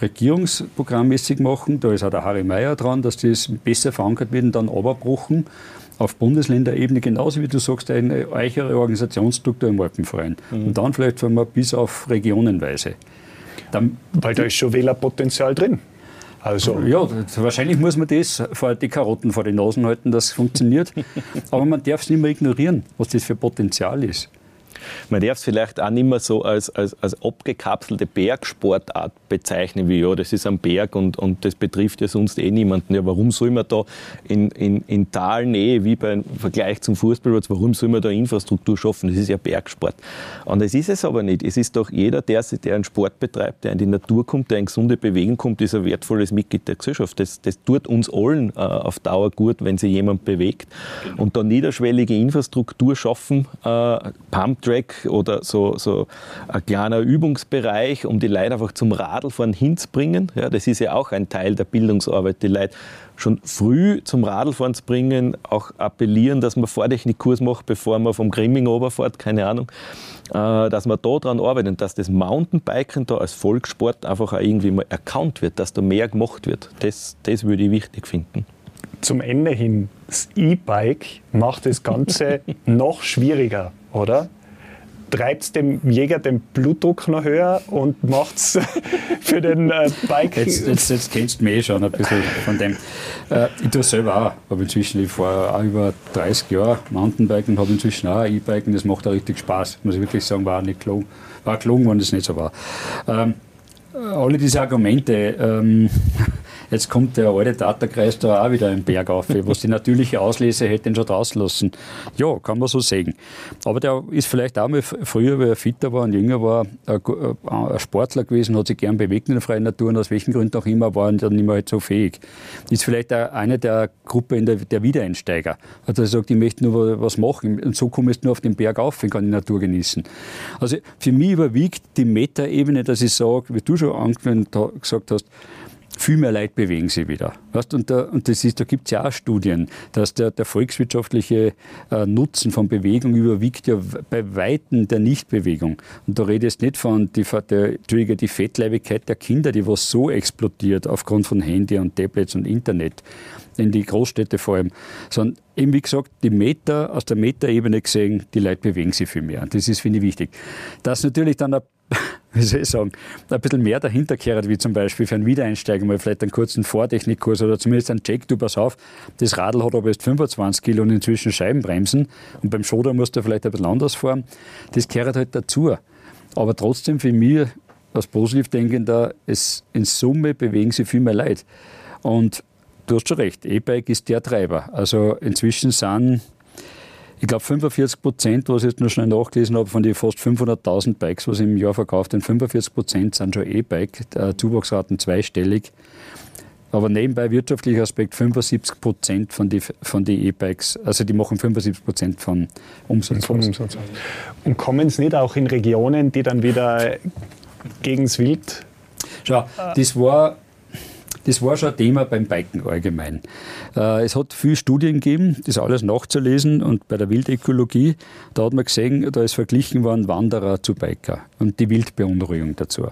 regierungsprogrammmäßig machen. Da ist auch der Harry Meyer dran, dass das besser verankert wird und dann abbruchen auf Bundesländerebene, genauso wie du sagst, eine eichere Organisationsstruktur im Alpenverein. Mhm. Und dann vielleicht wir bis auf regionenweise. Dann, Weil da ist schon Wählerpotenzial drin. Also. Ja, wahrscheinlich muss man das vor die Karotten vor den Nasen halten, dass es funktioniert. Aber man darf es nicht mehr ignorieren, was das für Potenzial ist. Man darf es vielleicht auch nicht mehr so als, als, als abgekapselte Bergsportart bezeichnen, wie ja, das ist ein Berg und, und das betrifft ja sonst eh niemanden. Ja, warum soll man da in, in, in Talnähe, wie beim Vergleich zum Fußballplatz, warum soll man da Infrastruktur schaffen? Das ist ja Bergsport. Und das ist es aber nicht. Es ist doch jeder, der, der einen Sport betreibt, der in die Natur kommt, der in gesunde Bewegung kommt, ist ein wertvolles Mitglied der Gesellschaft. Das, das tut uns allen äh, auf Dauer gut, wenn sich jemand bewegt. Genau. Und da niederschwellige Infrastruktur schaffen, äh, Pump Track oder so, so ein kleiner Übungsbereich, um die Leute einfach zum Radlfahren hinzubringen. Ja, das ist ja auch ein Teil der Bildungsarbeit, die Leute schon früh zum Radlfahren zu bringen, auch appellieren, dass man Fahrtechnikkurs macht, bevor man vom Grimming runterfährt, keine Ahnung, äh, dass man da dran arbeitet dass das Mountainbiken da als Volkssport einfach auch irgendwie mal erkannt wird, dass da mehr gemacht wird. Das, das würde ich wichtig finden. Zum Ende hin, das E-Bike macht das Ganze noch schwieriger, oder? Treibt dem Jäger den Blutdruck noch höher und macht es für den äh, Bike. Jetzt, jetzt, jetzt, kennst du mich eh schon ein bisschen von dem. Äh, ich tue es selber auch. Habe inzwischen, ich fahre auch über 30 Jahre Mountainbiken und habe inzwischen auch E-Biken. Das macht auch richtig Spaß. Muss ich wirklich sagen, war auch nicht gelungen. War gelungen, wenn das nicht so war. Ähm, alle diese Argumente, ähm, Jetzt kommt der alte Daterkreis da auch wieder im Berg auf, was die natürliche Auslese hätte ihn schon rauslassen. Ja, kann man so sehen. Aber der ist vielleicht auch mal früher, weil er fitter war und jünger war, ein Sportler gewesen, hat sich gern bewegt in der freien Natur und aus welchen Gründen auch immer war er dann nicht mehr halt so fähig. Ist vielleicht auch eine der Gruppe der, der Wiedereinsteiger. Also er sagt, ich möchte nur was machen und so komme ich nur auf den Berg auf und kann die Natur genießen. Also für mich überwiegt die Metaebene, dass ich sage, wie du schon gesagt hast, viel mehr Leute bewegen sich wieder. Weißt, und, da, und das ist, da gibt es ja auch Studien, dass der, der volkswirtschaftliche äh, Nutzen von Bewegung überwiegt ja bei Weitem der Nichtbewegung. Und da rede ich nicht von die, der, die Fettleibigkeit der Kinder, die was so explodiert aufgrund von Handy und Tablets und Internet, in die Großstädte vor allem, sondern eben wie gesagt, die Meta, aus der Meta-Ebene gesehen, die Leute bewegen sich viel mehr. Und das ist, finde ich, wichtig. Dass natürlich dann ein wie soll ich sagen, ein bisschen mehr dahinter kehrt, wie zum Beispiel für einen Wiedereinsteiger mal vielleicht einen kurzen Vortechnikkurs oder zumindest einen Check, du pass auf, das Radl hat aber jetzt 25 Kilo und inzwischen Scheibenbremsen und beim Schoder musst du vielleicht ein bisschen anders fahren. Das kehrt halt dazu. Aber trotzdem für mich als positiv denkender, es in Summe bewegen sich viel mehr Leute. Und du hast schon recht, E-Bike ist der Treiber. Also inzwischen sind ich glaube 45 Prozent, was ich jetzt nur schnell nachgelesen habe, von den fast 500.000 Bikes, was im Jahr verkauft werden, 45 Prozent sind schon E-Bike, Zuwachsraten zweistellig. Aber nebenbei wirtschaftlicher Aspekt 75 Prozent von den von die E-Bikes, also die machen 75 Prozent von Umsatz. Umsatz. Und kommen es nicht auch in Regionen, die dann wieder gegen das Wild? Schau, das war das war schon ein Thema beim Biken allgemein. Äh, es hat viele Studien gegeben, das alles nachzulesen und bei der Wildökologie, da hat man gesehen, da ist verglichen worden Wanderer zu Biker und die Wildbeunruhigung dazu.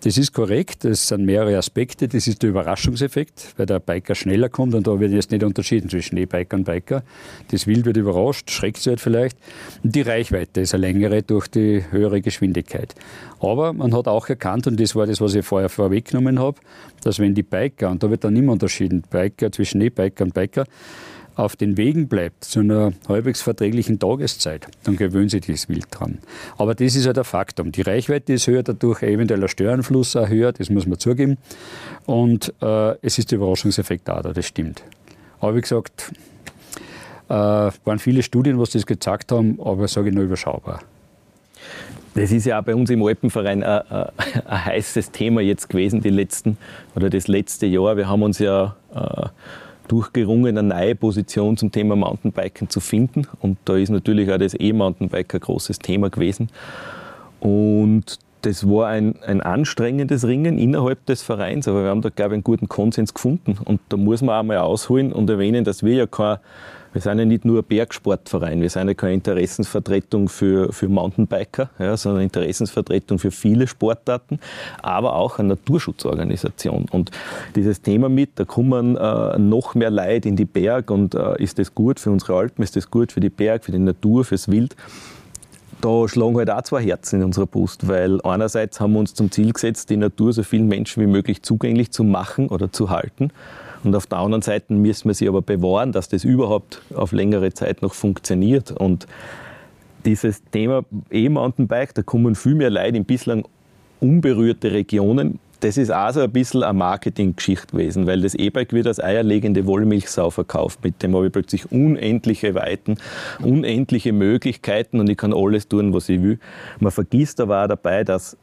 Das ist korrekt, es sind mehrere Aspekte. Das ist der Überraschungseffekt, weil der Biker schneller kommt und da wird jetzt nicht unterschieden zwischen E-Biker und Biker. Das Wild wird überrascht, schreckt sich halt vielleicht. Und die Reichweite ist eine längere durch die höhere Geschwindigkeit. Aber man hat auch erkannt, und das war das, was ich vorher vorweggenommen habe, dass wenn die Biker, und da wird dann immer unterschieden, Biker zwischen E-Biker und Biker, auf den Wegen bleibt, zu einer halbwegs verträglichen Tageszeit, dann gewöhnen sich das Wild dran. Aber das ist halt ein Faktum. Die Reichweite ist höher, dadurch eventuell der Störanfluss auch höher, das muss man zugeben. Und äh, es ist der Überraschungseffekt auch da, das stimmt. Aber wie gesagt, äh, waren viele Studien, was das gezeigt haben, aber sage ich nur überschaubar. Das ist ja auch bei uns im Alpenverein ein, ein, ein, heißes Thema jetzt gewesen, die letzten oder das letzte Jahr. Wir haben uns ja äh, durchgerungen, eine neue Position zum Thema Mountainbiken zu finden. Und da ist natürlich auch das E-Mountainbike ein großes Thema gewesen. Und das war ein, ein anstrengendes Ringen innerhalb des Vereins, aber wir haben da, glaube ich, einen guten Konsens gefunden. Und da muss man auch mal ausholen und erwähnen, dass wir ja kein wir sind ja nicht nur ein Bergsportverein, wir sind ja keine Interessensvertretung für, für Mountainbiker, ja, sondern Interessensvertretung für viele Sportarten, aber auch eine Naturschutzorganisation. Und dieses Thema mit, da kommen äh, noch mehr Leute in die Berg und äh, ist das gut für unsere Alpen, ist das gut für die Berg, für die Natur, fürs Wild da schlagen halt auch zwei Herzen in unserer Brust, weil einerseits haben wir uns zum Ziel gesetzt, die Natur so vielen Menschen wie möglich zugänglich zu machen oder zu halten. Und auf der anderen Seite müssen wir sie aber bewahren, dass das überhaupt auf längere Zeit noch funktioniert. Und dieses Thema E-Mountainbike, da kommen viel mehr Leute in bislang unberührte Regionen. Das ist auch so ein bisschen eine Marketinggeschichte gewesen, weil das E-Bike wird als eierlegende Wollmilchsau verkauft. Mit dem habe ich plötzlich unendliche Weiten, unendliche Möglichkeiten und ich kann alles tun, was ich will. Man vergisst aber auch dabei, dass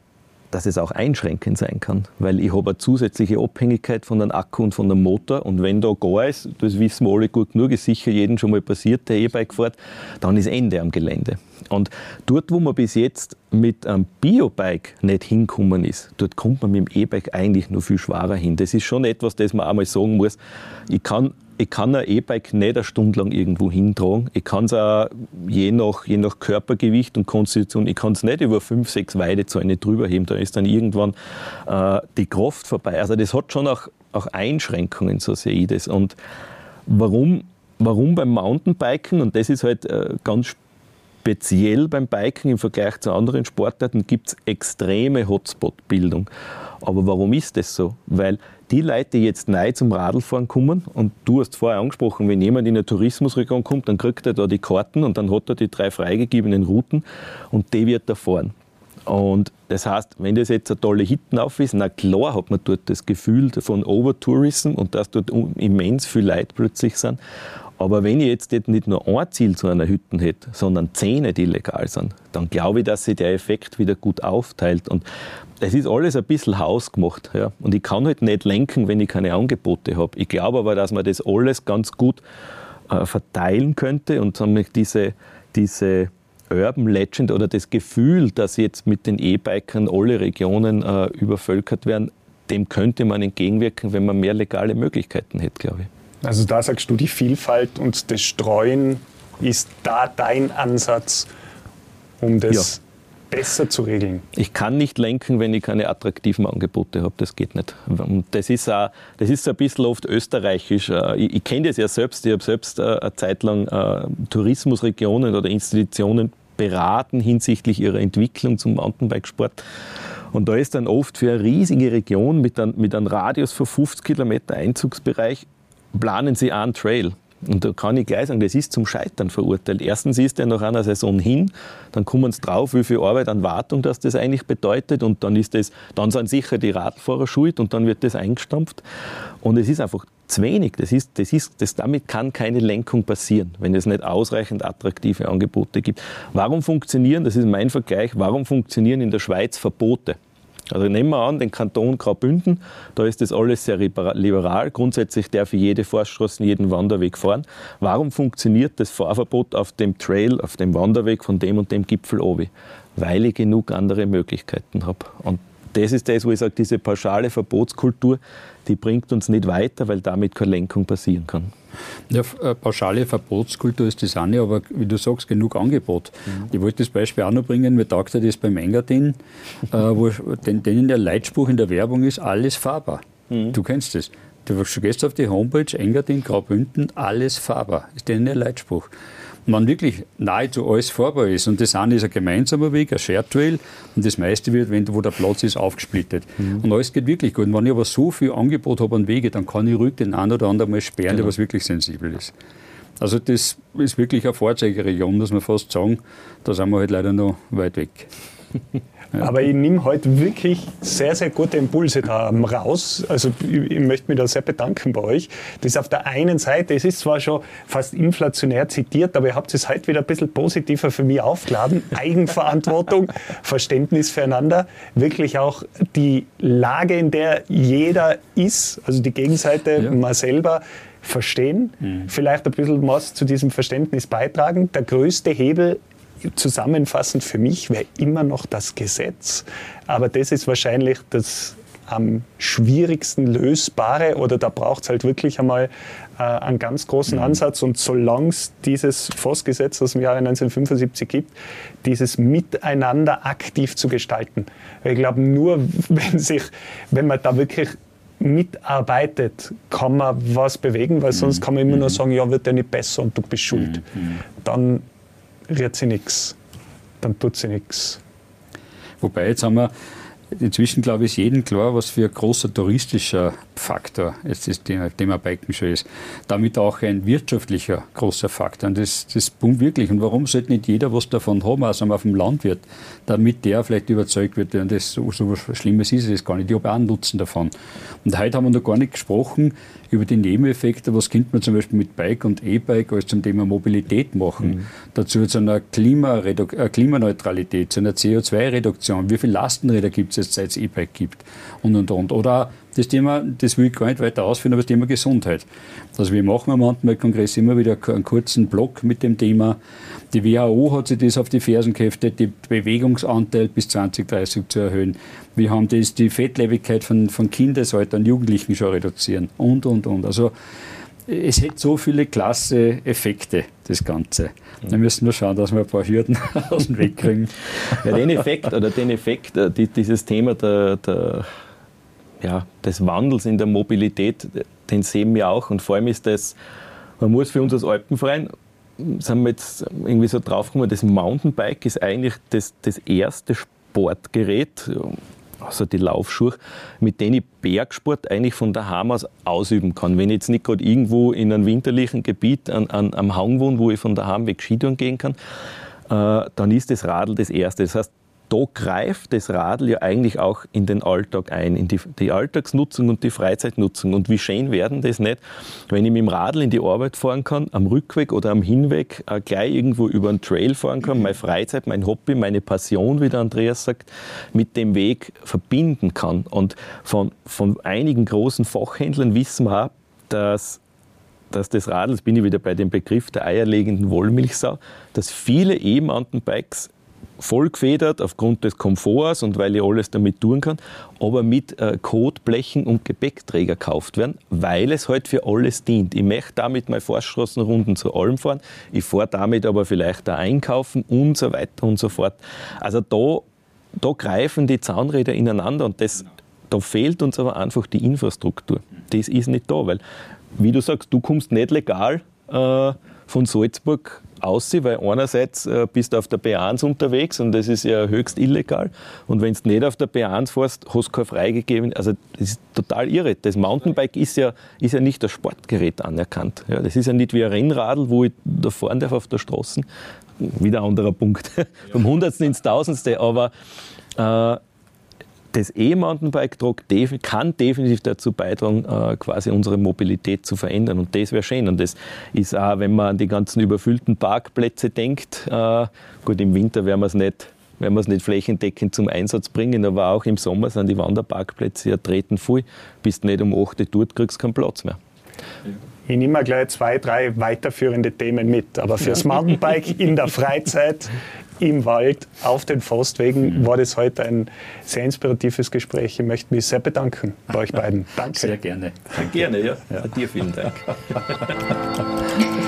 dass es auch einschränkend sein kann, weil ich habe eine zusätzliche Abhängigkeit von dem Akku und von dem Motor und wenn da gar ist, das wissen wir alle gut genug, ist sicher jedem schon mal passiert, der E-Bike fährt, dann ist Ende am Gelände. Und dort, wo man bis jetzt mit einem Biobike nicht hinkommen ist, dort kommt man mit dem E-Bike eigentlich nur viel schwerer hin. Das ist schon etwas, das man einmal sagen muss. Ich kann ich kann ein E-Bike nicht eine Stunde lang irgendwo hintragen. Ich kann es auch je nach, je nach Körpergewicht und Konstitution, ich kann es nicht über fünf, sechs Weidezäune drüber heben. Da ist dann irgendwann äh, die Kraft vorbei. Also das hat schon auch, auch Einschränkungen, so sehe ich das. Und warum, warum beim Mountainbiken, und das ist halt äh, ganz speziell beim Biken im Vergleich zu anderen Sportarten, gibt es extreme Hotspot-Bildung. Aber warum ist das so? Weil die Leute, die jetzt neu zum Radlfahren kommen, und du hast vorher angesprochen, wenn jemand in eine Tourismusregion kommt, dann kriegt er da die Karten und dann hat er die drei freigegebenen Routen und die wird er fahren. Und das heißt, wenn das jetzt eine tolle Hittenauf ist, na klar hat man dort das Gefühl von Overtourism und dass dort immens viele Leute plötzlich sind. Aber wenn ich jetzt nicht nur ein Ziel zu einer Hütte hätte, sondern zehn, die legal sind, dann glaube ich, dass sich der Effekt wieder gut aufteilt. Und es ist alles ein bisschen hausgemacht. Ja. Und ich kann halt nicht lenken, wenn ich keine Angebote habe. Ich glaube aber, dass man das alles ganz gut äh, verteilen könnte und diese, diese Urban Legend oder das Gefühl, dass jetzt mit den E-Bikern alle Regionen äh, übervölkert werden, dem könnte man entgegenwirken, wenn man mehr legale Möglichkeiten hätte, glaube ich. Also da sagst du, die Vielfalt und das Streuen ist da dein Ansatz, um das ja. besser zu regeln? Ich kann nicht lenken, wenn ich keine attraktiven Angebote habe. Das geht nicht. Und das ist, auch, das ist ein bisschen oft österreichisch. Äh, ich, ich kenne das ja selbst. Ich habe selbst äh, eine Zeit lang äh, Tourismusregionen oder Institutionen beraten hinsichtlich ihrer Entwicklung zum Mountainbikesport. Und da ist dann oft für eine riesige Region mit einem, mit einem Radius von 50 Kilometer Einzugsbereich, planen sie einen Trail. Und da kann ich gleich sagen, das ist zum Scheitern verurteilt. Erstens ist er nach einer Saison hin, dann kommen sie drauf, wie viel Arbeit an Wartung das das eigentlich bedeutet und dann ist das, dann sind sicher die Radfahrer schuld und dann wird das eingestampft. Und es ist einfach zu wenig. Das ist, das ist, das, damit kann keine Lenkung passieren, wenn es nicht ausreichend attraktive Angebote gibt. Warum funktionieren, das ist mein Vergleich, warum funktionieren in der Schweiz Verbote? Also nehmen wir an, den Kanton Graubünden, da ist das alles sehr liberal. Grundsätzlich darf jede Forststraße, jeden Wanderweg fahren. Warum funktioniert das Fahrverbot auf dem Trail, auf dem Wanderweg von dem und dem Gipfel obi? Weil ich genug andere Möglichkeiten habe. Und das ist das, wo ich sage, diese pauschale Verbotskultur, die bringt uns nicht weiter, weil damit keine Lenkung passieren kann. Ja, äh, pauschale Verbotskultur ist das eine, aber wie du sagst, genug Angebot. Mhm. Ich wollte das Beispiel auch noch bringen, mir taugt das beim Engadin, äh, wo den, denen der Leitspruch in der Werbung ist, alles fahrbar. Mhm. Du kennst das. Du gehst auf die Homepage, Engadin, Graubünden, alles fahrbar. Ist denen der Leitspruch man wirklich nahezu alles fahrbar ist. Und das eine ist ein gemeinsamer Weg, ein Shared Trail, und das meiste wird, wenn, wo der Platz ist, aufgesplittet. Mhm. Und alles geht wirklich gut. Und wenn ich aber so viel Angebot habe an Wege, dann kann ich ruhig den einen oder anderen mal sperren, genau. der was wirklich sensibel ist. Also das ist wirklich eine Vorzeigeregion, muss man fast sagen. Da sind wir halt leider noch weit weg. Aber ich nehme heute wirklich sehr, sehr gute Impulse da raus. Also ich, ich, möchte mich da sehr bedanken bei euch. Das ist auf der einen Seite, es ist zwar schon fast inflationär zitiert, aber ihr habt es heute wieder ein bisschen positiver für mich aufgeladen. Eigenverantwortung, Verständnis füreinander, wirklich auch die Lage, in der jeder ist, also die Gegenseite, ja. man selber, verstehen, mhm. vielleicht ein bisschen was zu diesem Verständnis beitragen. Der größte Hebel zusammenfassend für mich wäre immer noch das Gesetz. Aber das ist wahrscheinlich das am schwierigsten lösbare oder da braucht es halt wirklich einmal äh, einen ganz großen mhm. Ansatz. Und solange es dieses Vossgesetz aus dem Jahre 1975 gibt, dieses Miteinander aktiv zu gestalten. Ich glaube, nur wenn, sich, wenn man da wirklich mitarbeitet, kann man was bewegen, weil sonst mhm. kann man immer nur mhm. sagen, ja, wird ja nicht besser und du bist schuld. Mhm. Dann rührt sie nichts, dann tut sie nichts. Wobei, jetzt haben wir, inzwischen glaube ich, ist jedem klar, was für ein großer touristischer Faktor jetzt das Thema, Thema Biken schon ist. Damit auch ein wirtschaftlicher großer Faktor. Und das, das boomt wirklich. Und warum sollte nicht jeder was davon haben, also auf dem Landwirt, damit der vielleicht überzeugt wird, und so, so was Schlimmes ist es gar nicht. Ich habe auch einen Nutzen davon. Und heute haben wir noch gar nicht gesprochen über die Nebeneffekte, was könnte man zum Beispiel mit Bike und E-Bike als zum Thema Mobilität machen. Mhm. Dazu zu einer Klimaredu äh, Klimaneutralität, zu einer CO2-Reduktion. Wie viele Lastenräder gibt es jetzt, seit es E-Bike gibt? Und, und, und. Oder das Thema, das will ich gar nicht weiter ausführen, aber das Thema Gesundheit. Also wir machen am Mountainbike-Kongress immer wieder einen kurzen Blog mit dem Thema. Die WHO hat sich das auf die Fersen geheftet, den Bewegungsanteil bis 2030 zu erhöhen. Wir haben das, die Fettlebigkeit von, von Kindesalter und Jugendlichen schon reduzieren und, und, und. Also es hat so viele klasse Effekte, das Ganze. Wir müssen nur schauen, dass wir ein paar Hürden aus dem Weg kriegen. Ja, den Effekt, oder den Effekt, äh, dieses Thema der, der ja, des Wandels in der Mobilität, den sehen wir auch. Und vor allem ist das, man muss für uns als Alpenverein, sind wir jetzt irgendwie so draufgekommen, das Mountainbike ist eigentlich das, das erste Sportgerät, also die Laufschuhe, mit denen ich Bergsport eigentlich von daheim aus ausüben kann. Wenn ich jetzt nicht gerade irgendwo in einem winterlichen Gebiet an, an, am Hang wohne, wo ich von daheim weg Skitouren gehen kann, äh, dann ist das Radl das erste. Das heißt, da greift das Radl ja eigentlich auch in den Alltag ein, in die, die, Alltagsnutzung und die Freizeitnutzung. Und wie schön werden das nicht, wenn ich mit dem Radl in die Arbeit fahren kann, am Rückweg oder am Hinweg äh, gleich irgendwo über einen Trail fahren kann, meine Freizeit, mein Hobby, meine Passion, wie der Andreas sagt, mit dem Weg verbinden kann. Und von, von einigen großen Fachhändlern wissen wir auch, dass dass das Radl, jetzt bin ich wieder bei dem Begriff der eierlegenden Wollmilchsau, dass viele E-Mountainbikes voll gefedert aufgrund des Komforts und weil ich alles damit tun kann, aber mit äh, Kotblechen und Gepäckträger gekauft werden, weil es halt für alles dient. Ich möchte damit meine Forststraßenrunden zu allem fahren, ich fahre damit aber vielleicht da einkaufen und so weiter und so fort. Also da, da greifen die Zahnräder ineinander und das, da fehlt uns aber einfach die Infrastruktur. Das ist nicht da, weil, wie du sagst, du kommst nicht legal äh, von Salzburg aussehen, weil einerseits äh, bist du auf der B1 unterwegs und das ist ja höchst illegal. Und wenn du nicht auf der B1 fährst, hast du kein freigegeben. Also das ist total irre. Das Mountainbike ist ja, ist ja nicht als Sportgerät anerkannt. Ja, das ist ja nicht wie ein Rennradl, wo ich da fahren darf auf der Straße. Wieder ein anderer Punkt. Vom Hundertsten ins Tausendste. Aber äh, das E-Mountainbike kann definitiv dazu beitragen, äh, quasi unsere Mobilität zu verändern. Und das wäre schön. Und das ist auch, wenn man an die ganzen überfüllten Parkplätze denkt, äh, gut, im Winter werden wir es nicht werden wir es nicht flächendeckend zum Einsatz bringen, aber auch im Sommer sind die Wanderparkplätze ja treten voll. Bist nicht um 8 Uhr dort, kriegst keinen Platz mehr. Ich nehme gleich zwei, drei weiterführende Themen mit. Aber fürs Mountainbike in der Freizeit im Wald, auf den Forstwegen, mhm. war das heute ein sehr inspiratives Gespräch. Ich möchte mich sehr bedanken bei euch beiden. Danke. Sehr gerne. Danke. Gerne, ja. ja. Dir vielen Dank.